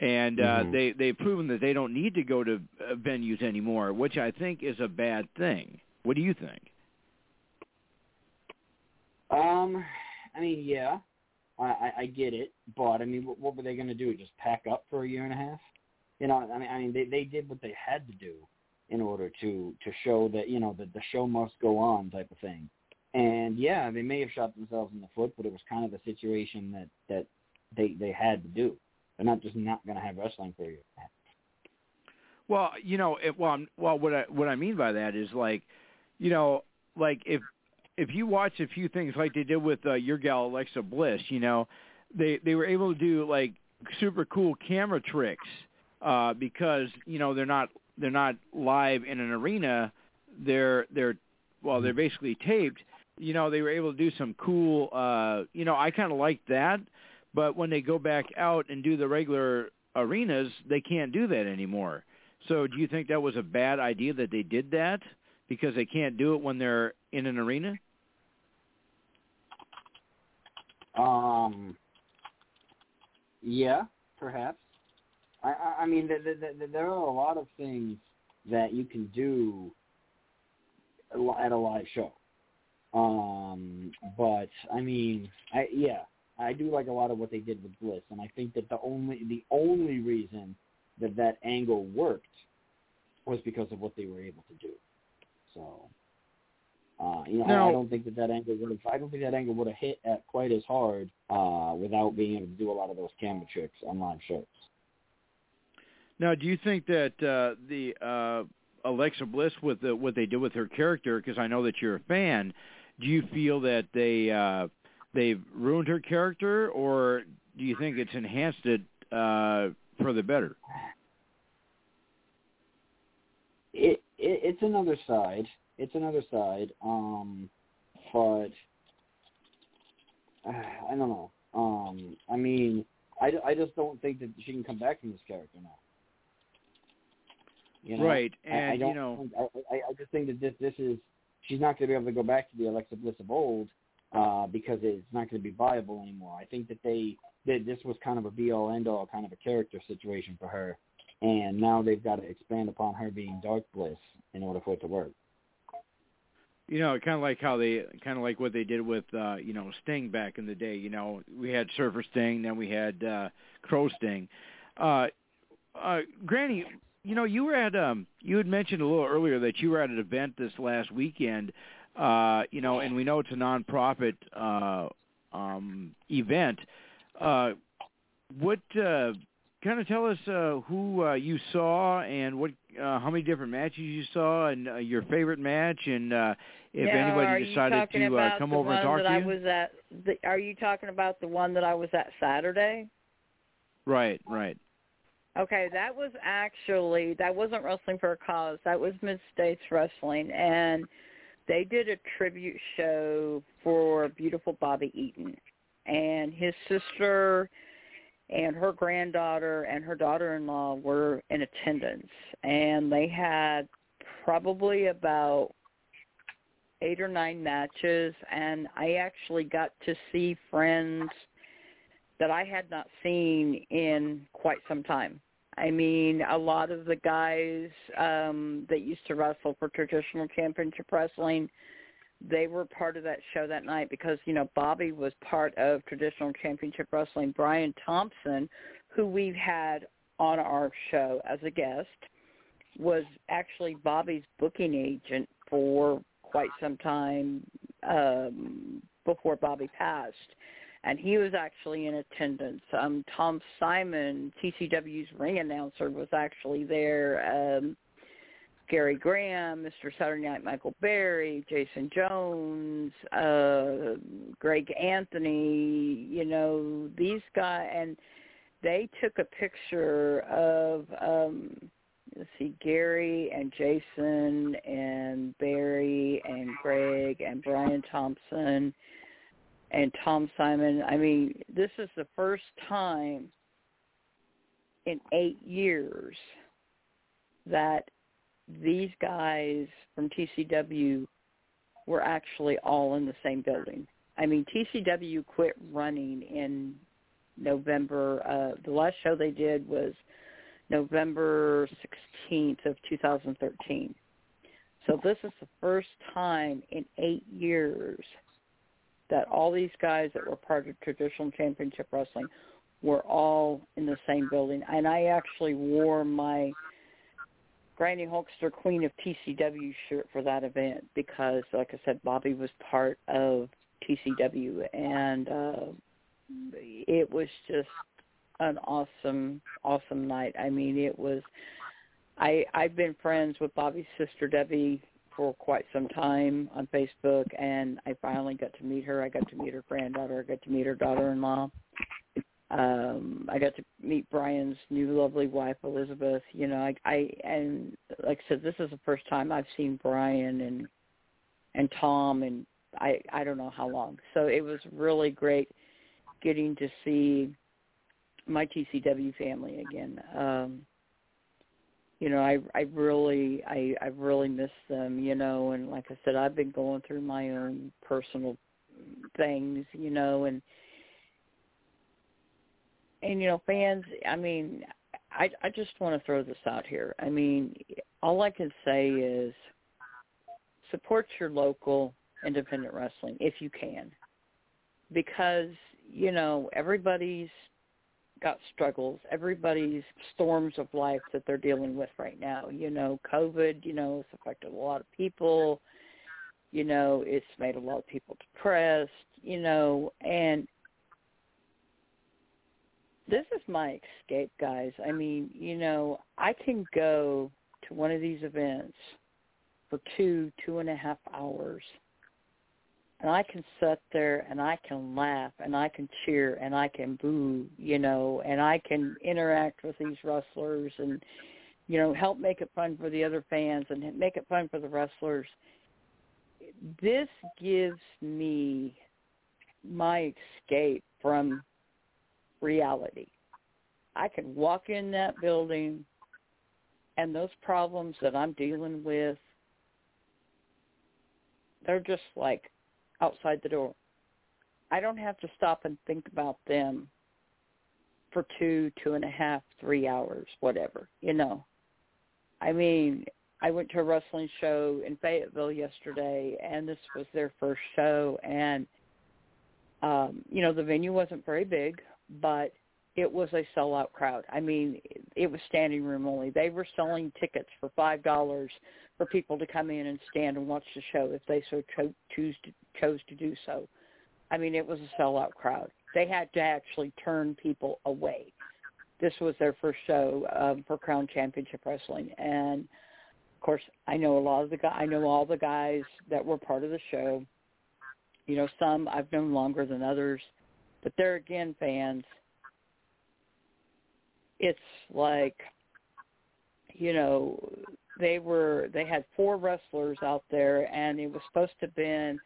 and uh mm-hmm. they they've proven that they don't need to go to uh, venues anymore which i think is a bad thing what do you think um i mean yeah i i, I get it but i mean what, what were they going to do just pack up for a year and a half you know i mean i mean they they did what they had to do in order to to show that you know that the show must go on type of thing and yeah, they may have shot themselves in the foot, but it was kind of a situation that that they they had to do. They're not just not going to have wrestling for you. Well, you know, it, well, I'm, well, what I what I mean by that is like, you know, like if if you watch a few things like they did with uh, your gal Alexa Bliss, you know, they they were able to do like super cool camera tricks uh, because you know they're not they're not live in an arena. They're they're well, they're basically taped, you know, they were able to do some cool, uh, you know, I kind of like that. But when they go back out and do the regular arenas, they can't do that anymore. So do you think that was a bad idea that they did that because they can't do it when they're in an arena? Um. Yeah, perhaps. I, I, I mean, the, the, the, there are a lot of things that you can do at a live show. Um, but I mean, I yeah, I do like a lot of what they did with Bliss, and I think that the only the only reason that that angle worked was because of what they were able to do. So, uh, you know, now, I don't think that that angle would have. I don't think that angle would have hit at quite as hard uh, without being able to do a lot of those camera tricks on live shows. Now, do you think that uh, the uh, Alexa Bliss with the, what they did with her character? Because I know that you're a fan do you feel that they uh, they've ruined her character, or do you think it's enhanced it uh, for the better? it, it it's another side. It's another side. Um, but uh, I don't know. Um, I mean, I, I just don't think that she can come back from this character now. You know? right, and I don't. you know, I, I I just think that this this is she's not going to be able to go back to the Alexa Bliss of old uh, because it's not going to be viable anymore. I think that they that this was kind of a be all end all kind of a character situation for her, and now they've got to expand upon her being Dark Bliss in order for it to work. You know, kind of like how they, kind of like what they did with, uh, you know, Sting back in the day. You know, we had Surfer Sting, then we had uh, Crow Sting. Uh, uh, Granny, you know, you were at, um, you had mentioned a little earlier that you were at an event this last weekend. Uh, you know, and we know it's a nonprofit uh, um, event. Uh, what uh, kind of tell us uh, who uh, you saw and what, uh, how many different matches you saw, and uh, your favorite match, and uh, if now, anybody decided to uh, come over and one talk that to I you. was at? The, are you talking about the one that I was at Saturday? Right, right. Okay, that was actually that wasn't wrestling for a cause. That was Mid States Wrestling, and they did a tribute show for beautiful Bobby Eaton, and his sister and her granddaughter and her daughter-in-law were in attendance, and they had probably about eight or nine matches, and I actually got to see friends that I had not seen in quite some time. I mean, a lot of the guys um that used to wrestle for traditional championship wrestling, they were part of that show that night because, you know, Bobby was part of traditional championship wrestling. Brian Thompson, who we've had on our show as a guest, was actually Bobby's booking agent for quite some time um before Bobby passed and he was actually in attendance. Um, Tom Simon, TCW's ring announcer, was actually there. Um, Gary Graham, Mr. Saturday Night Michael Berry, Jason Jones, uh, Greg Anthony, you know, these guys, and they took a picture of, um, let's see, Gary and Jason and Barry and Greg and Brian Thompson and Tom Simon. I mean, this is the first time in eight years that these guys from TCW were actually all in the same building. I mean, TCW quit running in November. Uh, the last show they did was November 16th of 2013. So this is the first time in eight years that all these guys that were part of traditional championship wrestling were all in the same building. And I actually wore my Granny Hulkster Queen of TCW shirt for that event because, like I said, Bobby was part of TCW, and uh, it was just an awesome, awesome night. I mean, it was. I I've been friends with Bobby's sister Debbie for quite some time on Facebook, and I finally got to meet her. I got to meet her granddaughter. I got to meet her daughter-in-law. Um, I got to meet Brian's new lovely wife, Elizabeth. You know, I, I and like I said, this is the first time I've seen Brian and and Tom, and I I don't know how long. So it was really great getting to see my TCW family again. Um, you know, I I really I I really miss them, you know, and like I said, I've been going through my own personal things, you know, and and you know, fans, I mean, I I just want to throw this out here. I mean, all I can say is support your local independent wrestling if you can. Because, you know, everybody's got struggles. Everybody's storms of life that they're dealing with right now. You know, COVID, you know, it's affected a lot of people. You know, it's made a lot of people depressed, you know, and this is my escape, guys. I mean, you know, I can go to one of these events for two, two and a half hours and I can sit there and I can laugh and I can cheer and I can boo, you know, and I can interact with these wrestlers and you know, help make it fun for the other fans and make it fun for the wrestlers. This gives me my escape from reality. I can walk in that building and those problems that I'm dealing with, they're just like outside the door. I don't have to stop and think about them for two, two and a half, three hours, whatever, you know. I mean, I went to a wrestling show in Fayetteville yesterday and this was their first show and um, you know, the venue wasn't very big, but it was a sellout crowd. I mean, it was standing room only. They were selling tickets for five dollars for people to come in and stand and watch the show if they so cho- choose to, chose to do so. I mean, it was a sellout crowd. They had to actually turn people away. This was their first show um, for Crown Championship Wrestling, and of course, I know a lot of the guys. I know all the guys that were part of the show. You know, some I've known longer than others, but they're again fans it's like you know they were they had four wrestlers out there and it was supposed to have been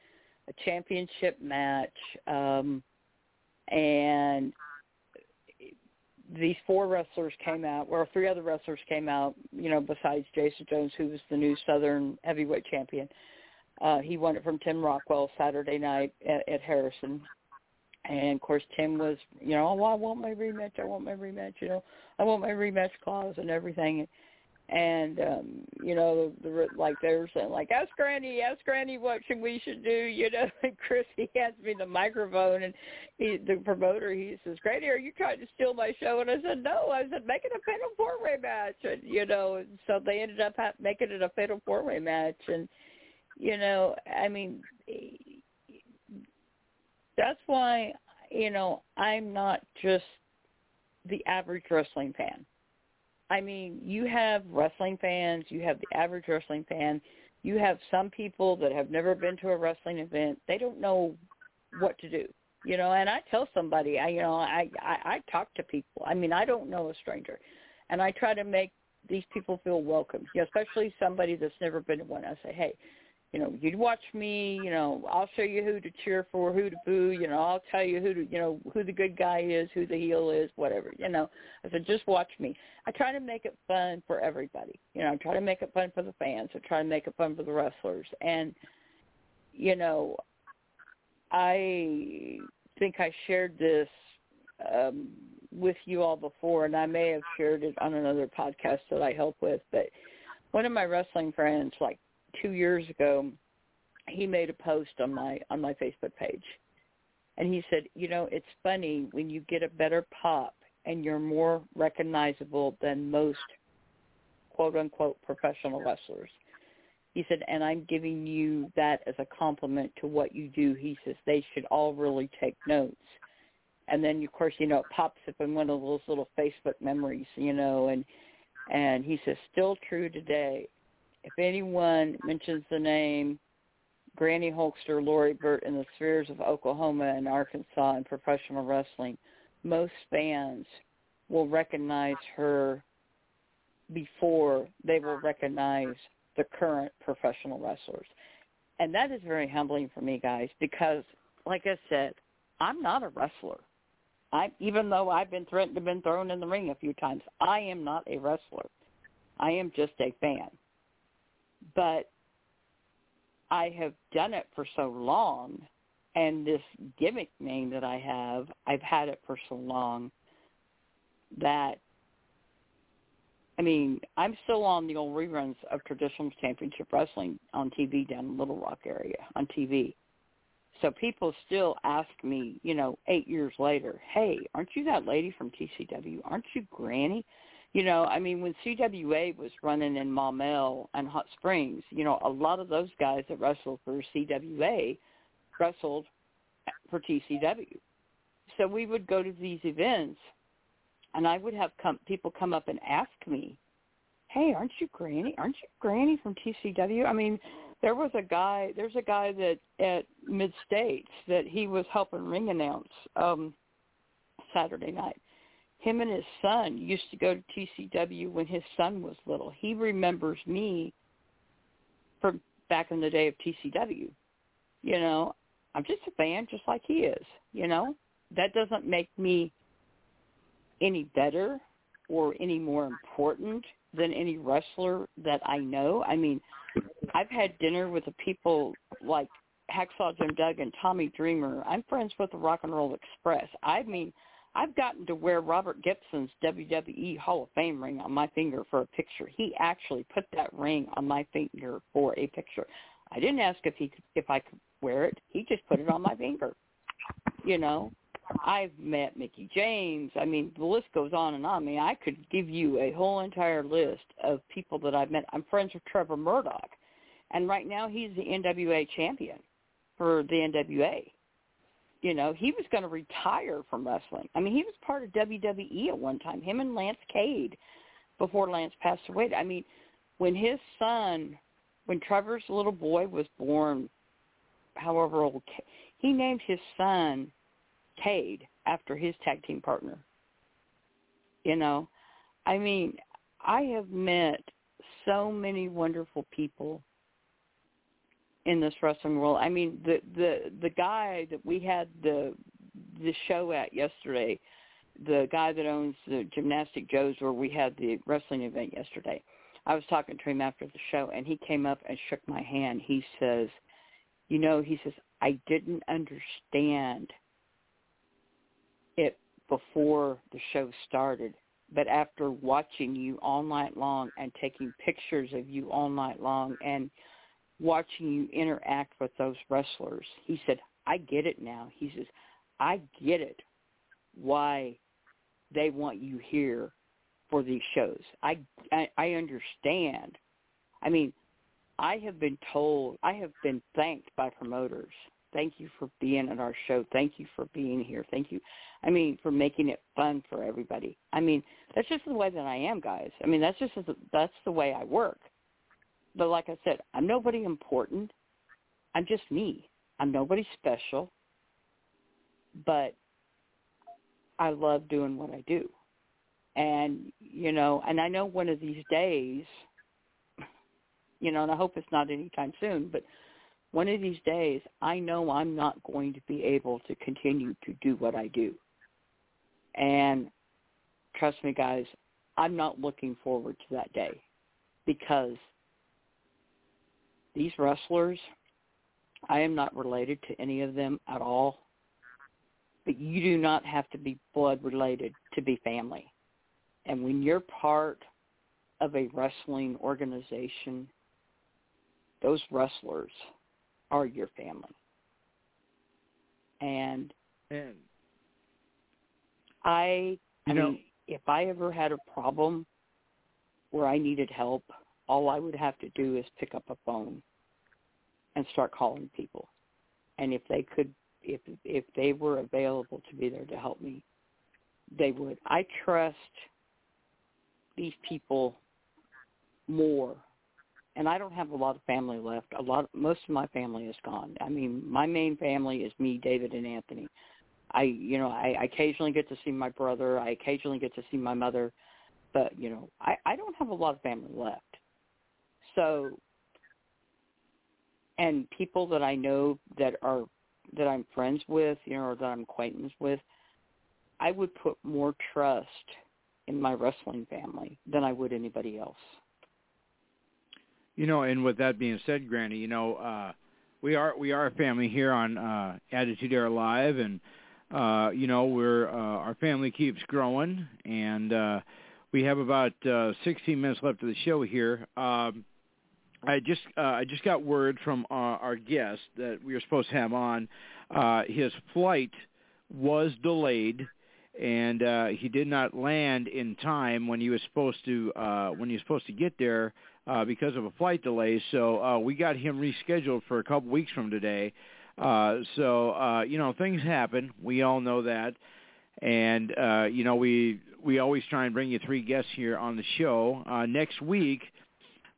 a championship match um and these four wrestlers came out or three other wrestlers came out you know besides jason jones who was the new southern heavyweight champion. Uh he won it from tim rockwell saturday night at, at harrison and of course, Tim was, you know, oh, I want my rematch. I want my rematch. You know, I want my rematch clause and everything. And um, you know, the, like they were saying, like ask Granny, ask Granny what should we should do. You know, and Chris he hands me the microphone, and he, the promoter, he says, Granny, are you trying to steal my show? And I said, No. I said, make it a fatal four way match. And you know, and so they ended up ha- making it a fatal four way match. And you know, I mean that's why you know I'm not just the average wrestling fan. I mean, you have wrestling fans, you have the average wrestling fan, you have some people that have never been to a wrestling event. They don't know what to do. You know, and I tell somebody, I you know, I, I I talk to people. I mean, I don't know a stranger. And I try to make these people feel welcome, you know, especially somebody that's never been to one. I say, "Hey, you know, you'd watch me, you know, I'll show you who to cheer for, who to boo, you know, I'll tell you who to, you know, who the good guy is, who the heel is, whatever, you know. I said, just watch me. I try to make it fun for everybody. You know, I try to make it fun for the fans. I try to make it fun for the wrestlers. And, you know, I think I shared this um, with you all before, and I may have shared it on another podcast that I help with, but one of my wrestling friends, like two years ago, he made a post on my on my Facebook page, and he said, you know, it's funny when you get a better pop and you're more recognizable than most quote unquote professional wrestlers. He said, and I'm giving you that as a compliment to what you do. He says they should all really take notes. And then of course, you know, it pops up in one of those little Facebook memories, you know, and and he says, still true today if anyone mentions the name Granny Hulkster, Lori Burt in the spheres of Oklahoma and Arkansas in professional wrestling, most fans will recognize her before they will recognize the current professional wrestlers. And that is very humbling for me, guys, because like I said, I'm not a wrestler. I even though I've been threatened to been thrown in the ring a few times, I am not a wrestler. I am just a fan but I have done it for so long and this gimmick name that I have, I've had it for so long that I mean, I'm still on the old reruns of traditional championship wrestling on TV down in Little Rock area on TV. So people still ask me, you know, eight years later, hey, aren't you that lady from TCW? Aren't you Granny? You know, I mean, when CWA was running in Maumelle and Hot Springs, you know, a lot of those guys that wrestled for CWA wrestled for TCW. So we would go to these events, and I would have come, people come up and ask me, "Hey, aren't you Granny? Aren't you Granny from TCW?" I mean, there was a guy. There's a guy that at Mid States that he was helping ring announce um Saturday night him and his son used to go to TCW when his son was little. He remembers me from back in the day of TCW. You know, I'm just a fan just like he is, you know? That doesn't make me any better or any more important than any wrestler that I know. I mean, I've had dinner with the people like Hacksaw Jim Duggan, Tommy Dreamer. I'm friends with the Rock and Roll Express. I mean, I've gotten to wear Robert Gibson's WWE Hall of Fame ring on my finger for a picture. He actually put that ring on my finger for a picture. I didn't ask if he if I could wear it. He just put it on my finger. You know, I've met Mickie James. I mean, the list goes on and on. I mean, I could give you a whole entire list of people that I've met. I'm friends with Trevor Murdoch, and right now he's the NWA champion for the NWA. You know, he was going to retire from wrestling. I mean, he was part of WWE at one time. Him and Lance Cade before Lance passed away. I mean, when his son, when Trevor's little boy was born, however old, he named his son Cade after his tag team partner. You know, I mean, I have met so many wonderful people in this wrestling world. I mean, the the the guy that we had the the show at yesterday, the guy that owns the Gymnastic Joe's where we had the wrestling event yesterday. I was talking to him after the show and he came up and shook my hand. He says, "You know," he says, "I didn't understand it before the show started, but after watching you all night long and taking pictures of you all night long and watching you interact with those wrestlers. He said, I get it now. He says, I get it why they want you here for these shows. I, I I understand. I mean, I have been told, I have been thanked by promoters. Thank you for being at our show. Thank you for being here. Thank you. I mean, for making it fun for everybody. I mean, that's just the way that I am, guys. I mean, that's just that's the way I work. But like I said, I'm nobody important. I'm just me. I'm nobody special. But I love doing what I do. And, you know, and I know one of these days, you know, and I hope it's not anytime soon, but one of these days, I know I'm not going to be able to continue to do what I do. And trust me, guys, I'm not looking forward to that day because these wrestlers, I am not related to any of them at all. But you do not have to be blood related to be family. And when you're part of a wrestling organization, those wrestlers are your family. And, and I, I you know, mean, if I ever had a problem where I needed help, all I would have to do is pick up a phone and start calling people. And if they could, if if they were available to be there to help me, they would. I trust these people more, and I don't have a lot of family left. A lot, most of my family is gone. I mean, my main family is me, David, and Anthony. I, you know, I, I occasionally get to see my brother. I occasionally get to see my mother, but you know, I, I don't have a lot of family left. So, and people that I know that are that I'm friends with, you know, or that I'm acquaintance with, I would put more trust in my wrestling family than I would anybody else. You know, and with that being said, Granny, you know, uh, we are we are a family here on uh, Attitude Era Live, and uh, you know, we're uh, our family keeps growing, and uh, we have about uh, 16 minutes left of the show here. Um, I just uh, I just got word from our, our guest that we were supposed to have on. Uh, his flight was delayed, and uh, he did not land in time when he was supposed to uh, when he was supposed to get there uh, because of a flight delay. So uh, we got him rescheduled for a couple weeks from today. Uh, so uh, you know things happen. We all know that, and uh, you know we we always try and bring you three guests here on the show. Uh, next week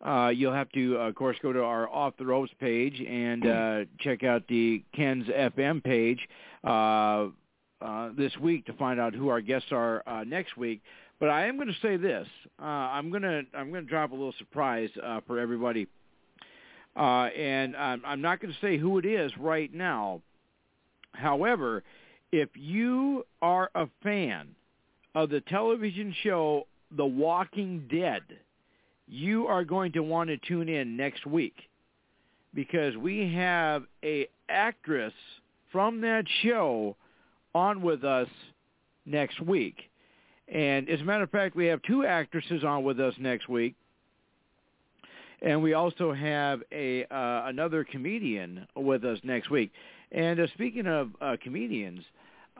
uh, you'll have to, of course, go to our Off the Ropes page and uh, check out the KensFM page. Uh, uh, this week to find out who our guests are uh, next week. But I am going to say this: uh, I'm going to I'm going to drop a little surprise uh, for everybody, uh, and I'm, I'm not going to say who it is right now. However, if you are a fan of the television show The Walking Dead, you are going to want to tune in next week because we have a actress from that show on with us next week. And as a matter of fact, we have two actresses on with us next week. And we also have a uh, another comedian with us next week. And uh, speaking of uh, comedians,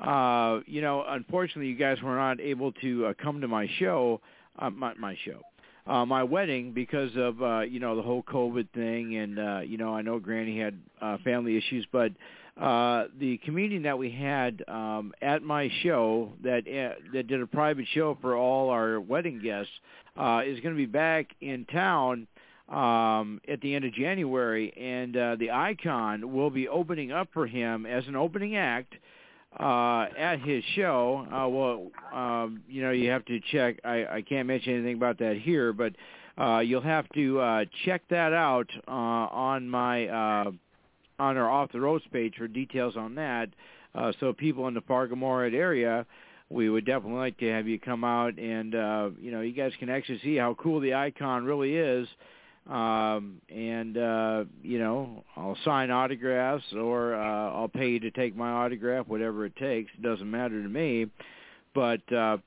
uh, you know, unfortunately, you guys were not able to uh, come to my show, uh, my, my show, uh, my wedding because of uh, you know the whole COVID thing, and uh, you know I know Granny had uh, family issues, but uh, the comedian that we had um, at my show that uh, that did a private show for all our wedding guests uh, is going to be back in town um, at the end of January, and uh, the Icon will be opening up for him as an opening act uh, at his show. Uh, well, um, you know, you have to check. I, I can't mention anything about that here, but uh, you'll have to uh, check that out uh, on my uh, on our off the Ropes page for details on that. Uh, so people in the Fargo area, we would definitely like to have you come out and uh, you know you guys can actually see how cool the icon really is. Um, and uh, you know I'll sign autographs or uh, I'll pay you to take my autograph, whatever it takes. It doesn't matter to me. But uh,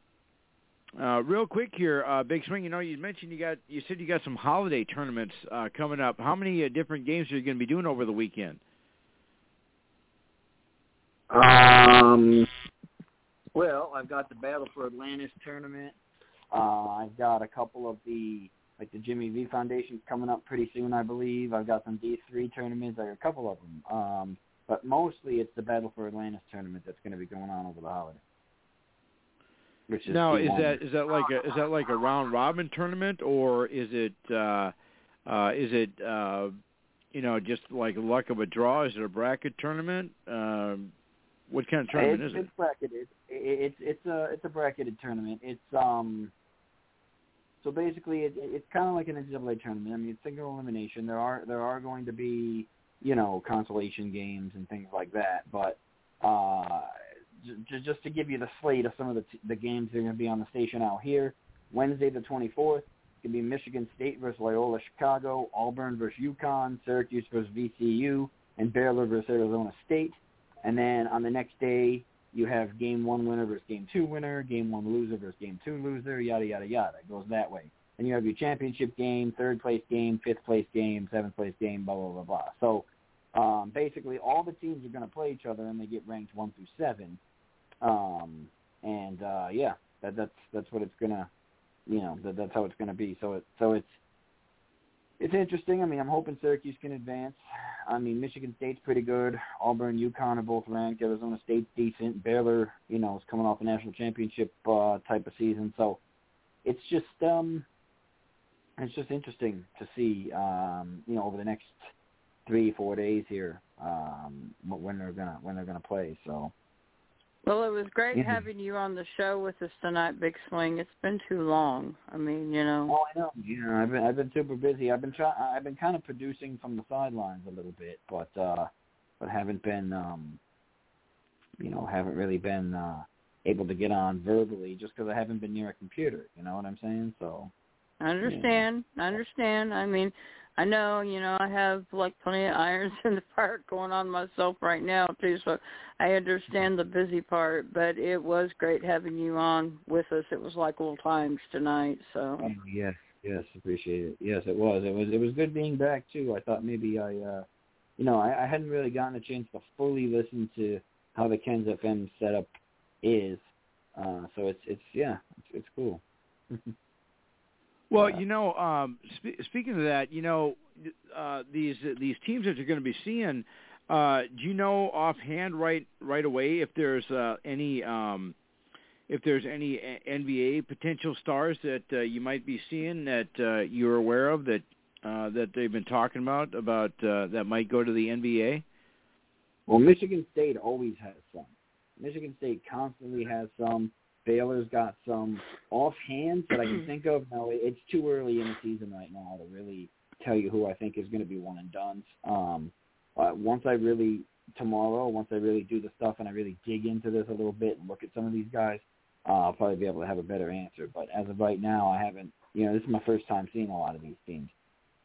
uh, real quick here, uh, Big Swing. You know, you mentioned you got you said you got some holiday tournaments uh, coming up. How many uh, different games are you going to be doing over the weekend? Um. Well, I've got the Battle for Atlantis tournament. Uh, I've got a couple of the like the Jimmy V Foundation coming up pretty soon, I believe. I've got some D3 tournaments. I got a couple of them. Um, but mostly it's the Battle for Atlantis tournament that's going to be going on over the holiday. Which is now, is D1. that is that like a is that like a round robin tournament or is it uh, uh, is it uh, you know just like luck of a draw? Is it a bracket tournament? Um, what kind of tournament it's, is it? It's bracketed. It, it's it's a it's a bracketed tournament. It's um. So basically, it, it's kind of like an NCAA tournament. I mean, it's single elimination. There are there are going to be you know consolation games and things like that, but uh, j- just to give you the slate of some of the t- the games that are going to be on the station out here. Wednesday the 24th can be Michigan State versus Loyola Chicago, Auburn versus UConn, Syracuse versus VCU, and Baylor versus Arizona State. And then on the next day, you have game one winner versus game two winner, game one loser versus game two loser, yada, yada, yada. It goes that way. And you have your championship game, third place game, fifth place game, seventh place game, blah, blah, blah, blah. So um, basically all the teams are going to play each other and they get ranked one through seven. Um, and uh, yeah, that, that's that's what it's going to, you know, that, that's how it's going to be. So it, so it's it's interesting. I mean, I'm hoping Syracuse can advance. I mean, Michigan State's pretty good. Auburn, UConn are both ranked. Arizona State's decent. Baylor, you know, is coming off a national championship uh, type of season. So it's just um, it's just interesting to see, um, you know, over the next three, four days here um, when they're gonna when they're gonna play. So Well, it was great Mhm. having you on the show with us tonight, Big Swing. It's been too long. I mean, you know. Oh, I know. You know, I've been I've been super busy. I've been try I've been kind of producing from the sidelines a little bit, but uh but haven't been um you know, haven't really been uh able to get on verbally just because I haven't been near a computer, you know what I'm saying? So I understand. I understand. I mean, I know, you know, I have like plenty of irons in the fire going on myself right now too, so I understand the busy part, but it was great having you on with us. It was like old times tonight, so oh, yes, yes, appreciate it. Yes, it was. It was it was good being back too. I thought maybe I uh you know, I, I hadn't really gotten a chance to fully listen to how the KensFM setup is. Uh so it's it's yeah, it's it's cool. Well, Uh, you know, um, spe- speaking of that, you know, uh, these these teams that you're going to be seeing, uh, do you know offhand right right away if there's uh, any um, if there's any A- NBA potential stars that uh, you might be seeing that uh, you're aware of that uh, that they've been talking about about uh, that might go to the NBA? Well, Michigan State always has some. Michigan State constantly has some. Baylor's got some offhand that I can think of. No, it's too early in the season right now to really tell you who I think is going to be one and done. Um, uh, once I really tomorrow, once I really do the stuff and I really dig into this a little bit and look at some of these guys, uh, I'll probably be able to have a better answer. But as of right now, I haven't. You know, this is my first time seeing a lot of these teams.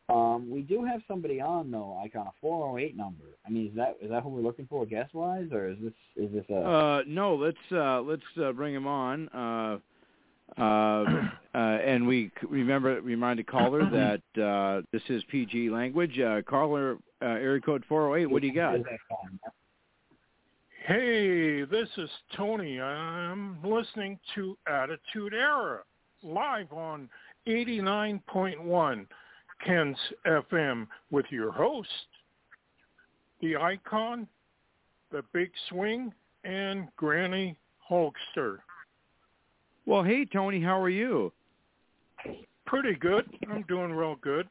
Um, we do have somebody on though, like on a 408 number. I mean, is that is that who we're looking for guest wise, or is this is this a? Uh, no, let's uh, let's uh, bring him on. Uh, uh, uh, and we c- remember remind the caller that uh, this is PG language. Uh, caller uh, area code 408. What do you got? Hey, this is Tony. I'm listening to Attitude Era live on 89.1 Ken's FM with your host, the icon, the big swing, and Granny Hulkster. Well, hey Tony, how are you? Pretty good. I'm doing real good.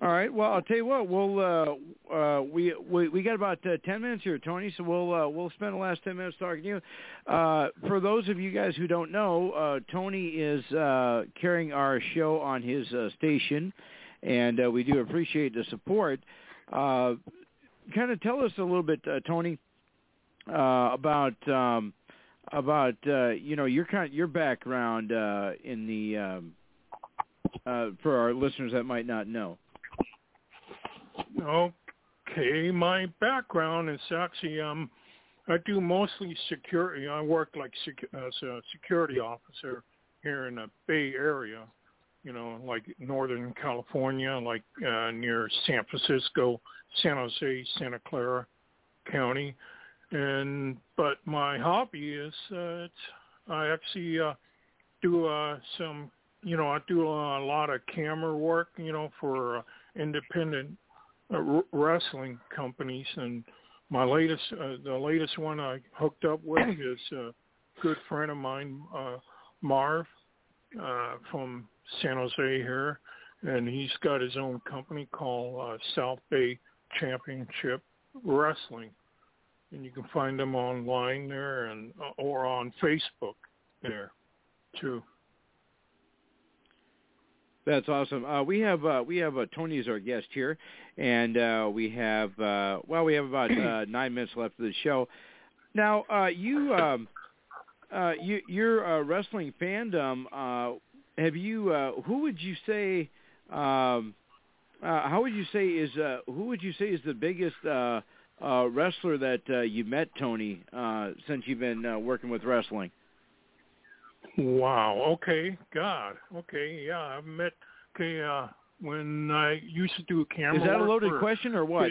All right. Well, I'll tell you what. We'll uh, uh, we we we got about uh, ten minutes here, Tony. So we'll uh, we'll spend the last ten minutes talking to you. Uh, for those of you guys who don't know, uh, Tony is uh, carrying our show on his uh, station, and uh, we do appreciate the support. Uh, kind of tell us a little bit, uh, Tony, uh, about um, about uh, you know your kind your background uh, in the. Um, uh, for our listeners that might not know. Okay, my background is actually um, I do mostly security. I work like sec- as a security officer here in the Bay Area. You know, like Northern California, like uh, near San Francisco, San Jose, Santa Clara County. And but my hobby is uh, I actually uh, do uh, some you know, I do a lot of camera work, you know, for uh, independent uh, r- wrestling companies, and my latest, uh, the latest one I hooked up with is a good friend of mine, uh, Marv, uh, from San Jose here, and he's got his own company called uh, South Bay Championship Wrestling, and you can find them online there and uh, or on Facebook there too. That's awesome. Uh, we have uh, we have uh, Tony as our guest here, and uh, we have uh, well we have about uh, nine minutes left of the show. Now uh, you um, uh, you your uh, wrestling fandom. Uh, have you uh, who would you say? Um, uh, how would you say is uh, who would you say is the biggest uh, uh, wrestler that uh, you met, Tony, uh, since you've been uh, working with wrestling? Wow. Okay. God. Okay. Yeah, I've met. Okay. Uh, when I used to do camera. Is that a loaded for, question or what?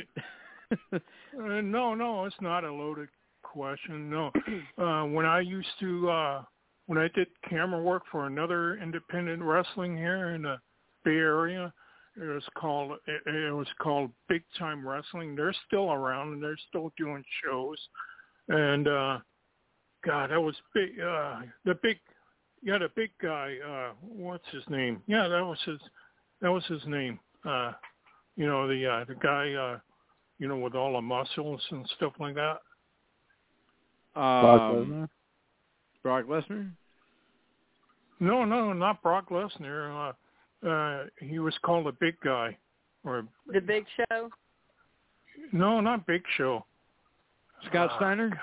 uh, no, no, it's not a loaded question. No. Uh, when I used to, uh, when I did camera work for another independent wrestling here in the Bay Area, it was called it, it was called Big Time Wrestling. They're still around and they're still doing shows. And uh God, that was big. Uh, the big yeah, the big guy. Uh, what's his name? Yeah, that was his. That was his name. Uh, you know the uh, the guy. Uh, you know with all the muscles and stuff like that. Um, Brock Lesnar. No, no, not Brock Lesnar. Uh, uh, he was called the big guy, or The Big Show. no, not Big Show. Scott Uh, Steiner.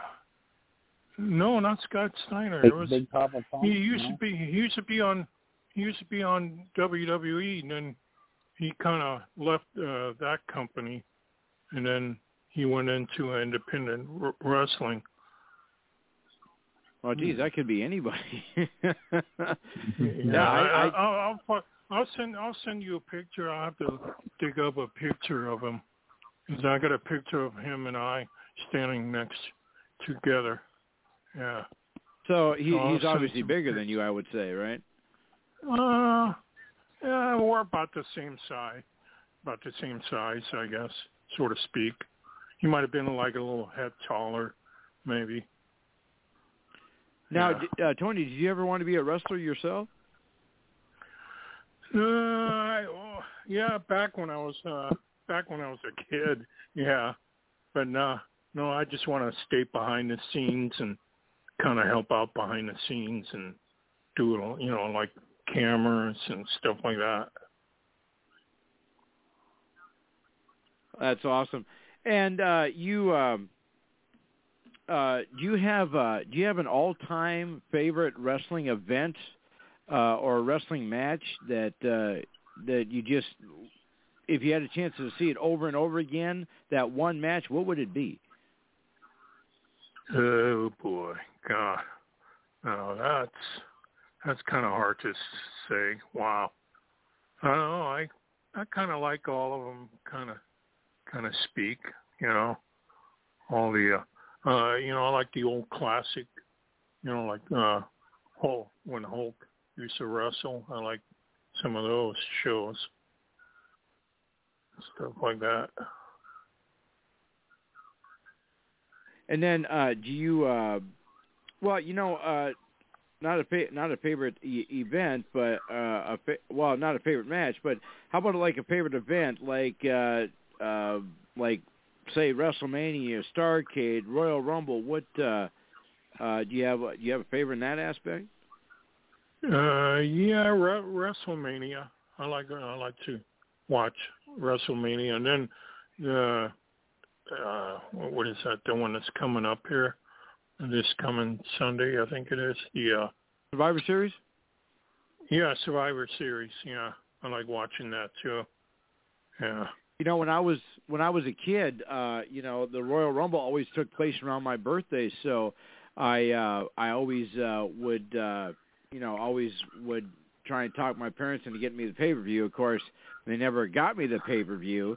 No, not Scott Steiner. Big, it was Big Papa Pump, he used no? to be he used to be on he used to be on WWE and then he kind of left uh, that company and then he went into independent r- wrestling. Oh, geez, that could be anybody. Yeah, I- I- I, I'll, I'll I'll send I'll send you a picture. I'll have to dig up a picture of him because I got a picture of him and I standing next together. Yeah. so he, I'll he's obviously some bigger than you, I would say, right? Uh, yeah, we're about the same size, about the same size, I guess, so to speak. He might have been like a little head taller, maybe. Now, Yeah. uh, Tony, did you ever want to be a wrestler yourself? Uh, I, oh, yeah, back when I was uh, back when I was a kid, yeah, but nah, no, I just want to stay behind the scenes and kind of help out behind the scenes and do it, you know, like cameras and stuff like that. That's awesome. And uh, you, um, uh, do you have uh, do you have an all-time favorite wrestling event uh, or wrestling match that uh, that you just, if you had a chance to see it over and over again, that one match, what would it be? Oh boy, God, no, that's that's kind of hard to say. Wow, I don't know. I I kind of like all of them. Kind of kind of speak, you know, all the, uh, uh, you know, I like the old classic, you know, like uh, Hulk when Hulk used to wrestle. I like some of those shows, stuff like that. And then, uh, do you? Uh, well, you know, uh, not a fa- not a favorite e- event, but uh, a fa- well, not a favorite match, but how about like a favorite event, like uh, uh, like say WrestleMania, Starcade, Royal Rumble? What uh, uh, do you have? Do you have a favorite in that aspect? Uh, yeah, Re- WrestleMania. I like I like to watch WrestleMania, and then the uh, what is that? The one that's coming up here this coming Sunday, I think it is. The uh, Survivor Series. Yeah, Survivor Series. Yeah, I like watching that too. Yeah. You know, when I was when I was a kid, uh, you know, the Royal Rumble always took place around my birthday, so I uh I always uh would uh you know, always would try and talk my parents into getting me the pay-per-view. Of course, they never got me the pay-per-view,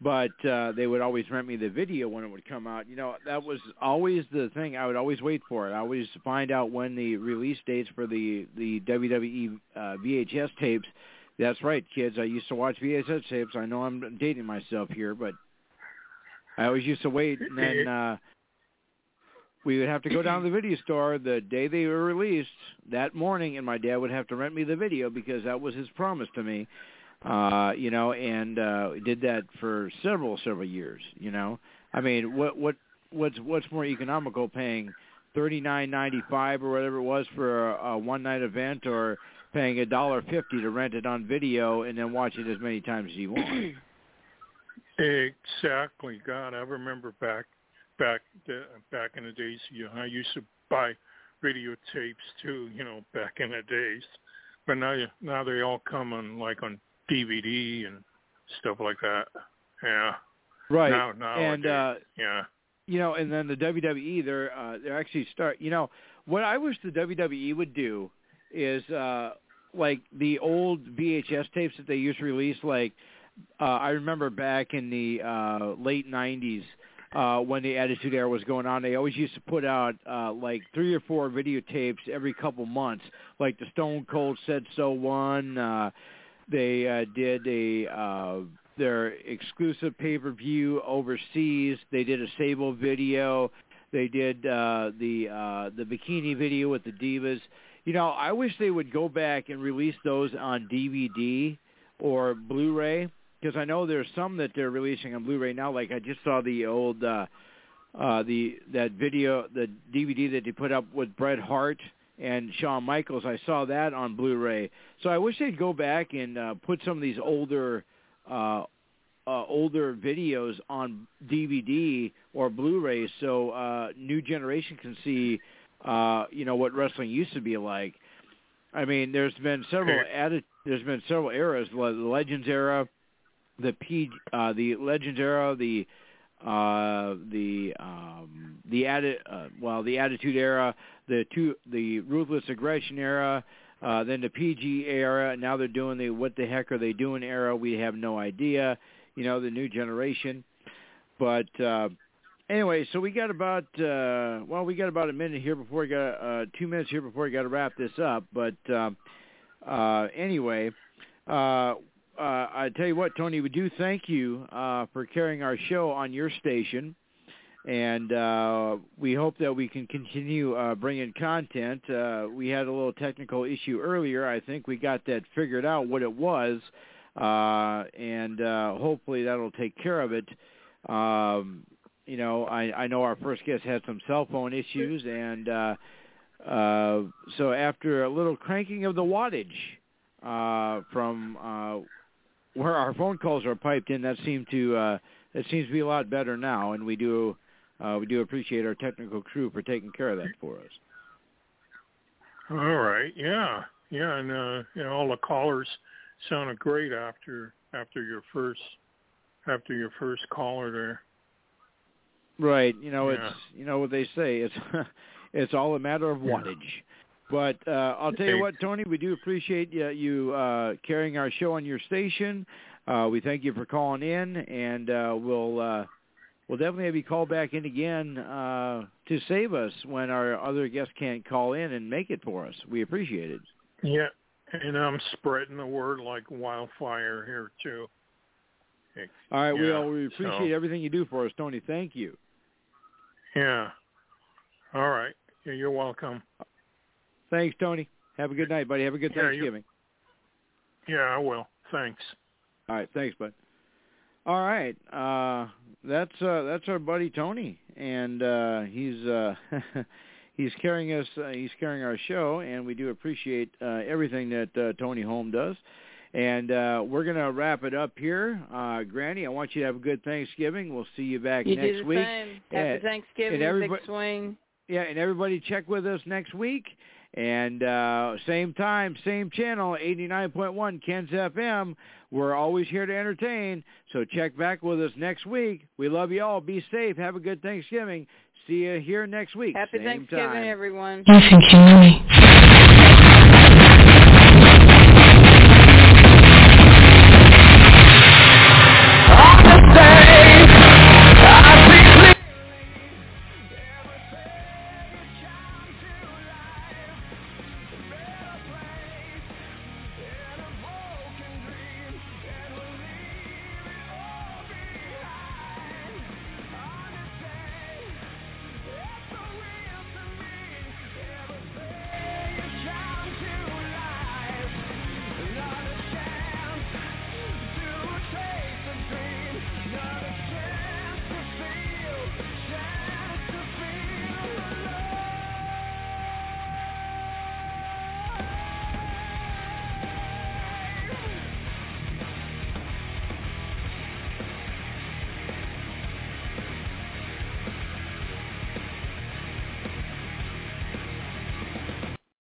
but uh they would always rent me the video when it would come out. You know, that was always the thing. I would always wait for it. I always find out when the release dates for the the WWE uh VHS tapes that's right, kids. I used to watch VHS tapes. I know I'm dating myself here, but I always used to wait, and then uh, we would have to go down to the video store the day they were released that morning, and my dad would have to rent me the video because that was his promise to me. Uh, you know, and uh, did that for several several years. You know, I mean, what what what's what's more economical, paying thirty nine ninety five or whatever it was for a, a one night event, or paying a dollar fifty to rent it on video and then watch it as many times as you want. Exactly. God, I remember back back the, back in the days. You know, I used to buy videotapes too. You know, back in the days. But now now they all come on like on DVD and stuff like that. Yeah. Right. Now, now and uh, yeah. You know, and then the WWE, they're uh, they're actually start. You know, what I wish the WWE would do is uh like the old VHS tapes that they used to release like uh I remember back in the uh late 90s uh when the attitude era was going on they always used to put out uh like three or four videotapes every couple months like the Stone Cold said so one uh they uh did a uh their exclusive pay-per-view overseas. They did a Sable video. They did uh the uh the bikini video with the divas. You know, I wish they would go back and release those on DVD or Blu-ray because I know there's some that they're releasing on Blu-ray now. Like I just saw the old uh, uh, the that video, the DVD that they put up with Bret Hart and Shawn Michaels. I saw that on Blu-ray. So I wish they'd go back and uh, put some of these older uh, uh, older videos on DVD or Blu-ray so uh, new generation can see uh, you know what wrestling used to be like. I mean, there's been several added. There's been several eras: the Legends era, the P, uh, the Legends era, the uh, the um, the added, uh, well, the Attitude era, the two, the Ruthless Aggression era, uh, then the PG era. Now they're doing the What the heck are they doing era? We have no idea. You know, the new generation. But uh, anyway, so we got about uh well, we got about a minute here before we got uh two minutes here before we got to wrap this up. But uh, uh anyway, uh uh I tell you what, Tony, we do thank you uh for carrying our show on your station. And uh, we hope that we can continue uh, bringing content. Uh, we had a little technical issue earlier. I think we got that figured out what it was, uh, and hopefully that'll take care of it. Um, you know, I, I know our first guest had some cell phone issues, and so after a little cranking of the wattage uh, from where our phone calls are piped in, that seemed to uh, that seems to be a lot better now, and we do uh, we do appreciate our technical crew for taking care of that for us. All right, yeah, yeah, and uh, you know, all the callers sounded great after after your first after your first caller there. Right. You know, Yeah. it's you know what they say. It's it's all a matter of wattage. But uh, I'll tell you what, Tony, we do appreciate you, you uh, carrying our show on your station. Uh, we thank you for calling in, and uh, we'll uh, we'll definitely have you call back in again uh, to save us when our other guests can't call in and make it for us. We appreciate it. Yeah, and I'm spreading the word like wildfire here too. All right, we Yeah, all we appreciate so- everything you do for us, Tony. Thank you. Yeah. All right. You're welcome. Thanks, Tony. Have a good night, buddy. Have a good Yeah, you- Thanksgiving. Yeah, I will. Thanks. All right, thanks, bud. All right, uh, that's uh, that's our buddy Tony, and uh, he's uh, he's carrying us. Uh, he's carrying our show, and we do appreciate uh, everything that uh, Tony Home does. And uh, we're gonna wrap it up here. Uh, Granny, I want you to have a good Thanksgiving. We'll see you back You next do the week. same. Happy Yeah, Thanksgiving, and everybody- Big Swing. Yeah, and everybody check with us next week. And uh, same time, same channel, 89.1 KensFM. We're always here to entertain. So check back with us next week. We love you all. Be safe. Have a good Thanksgiving. See you here next week. Happy same Thanksgiving, time. everyone. Listen, Kimberly.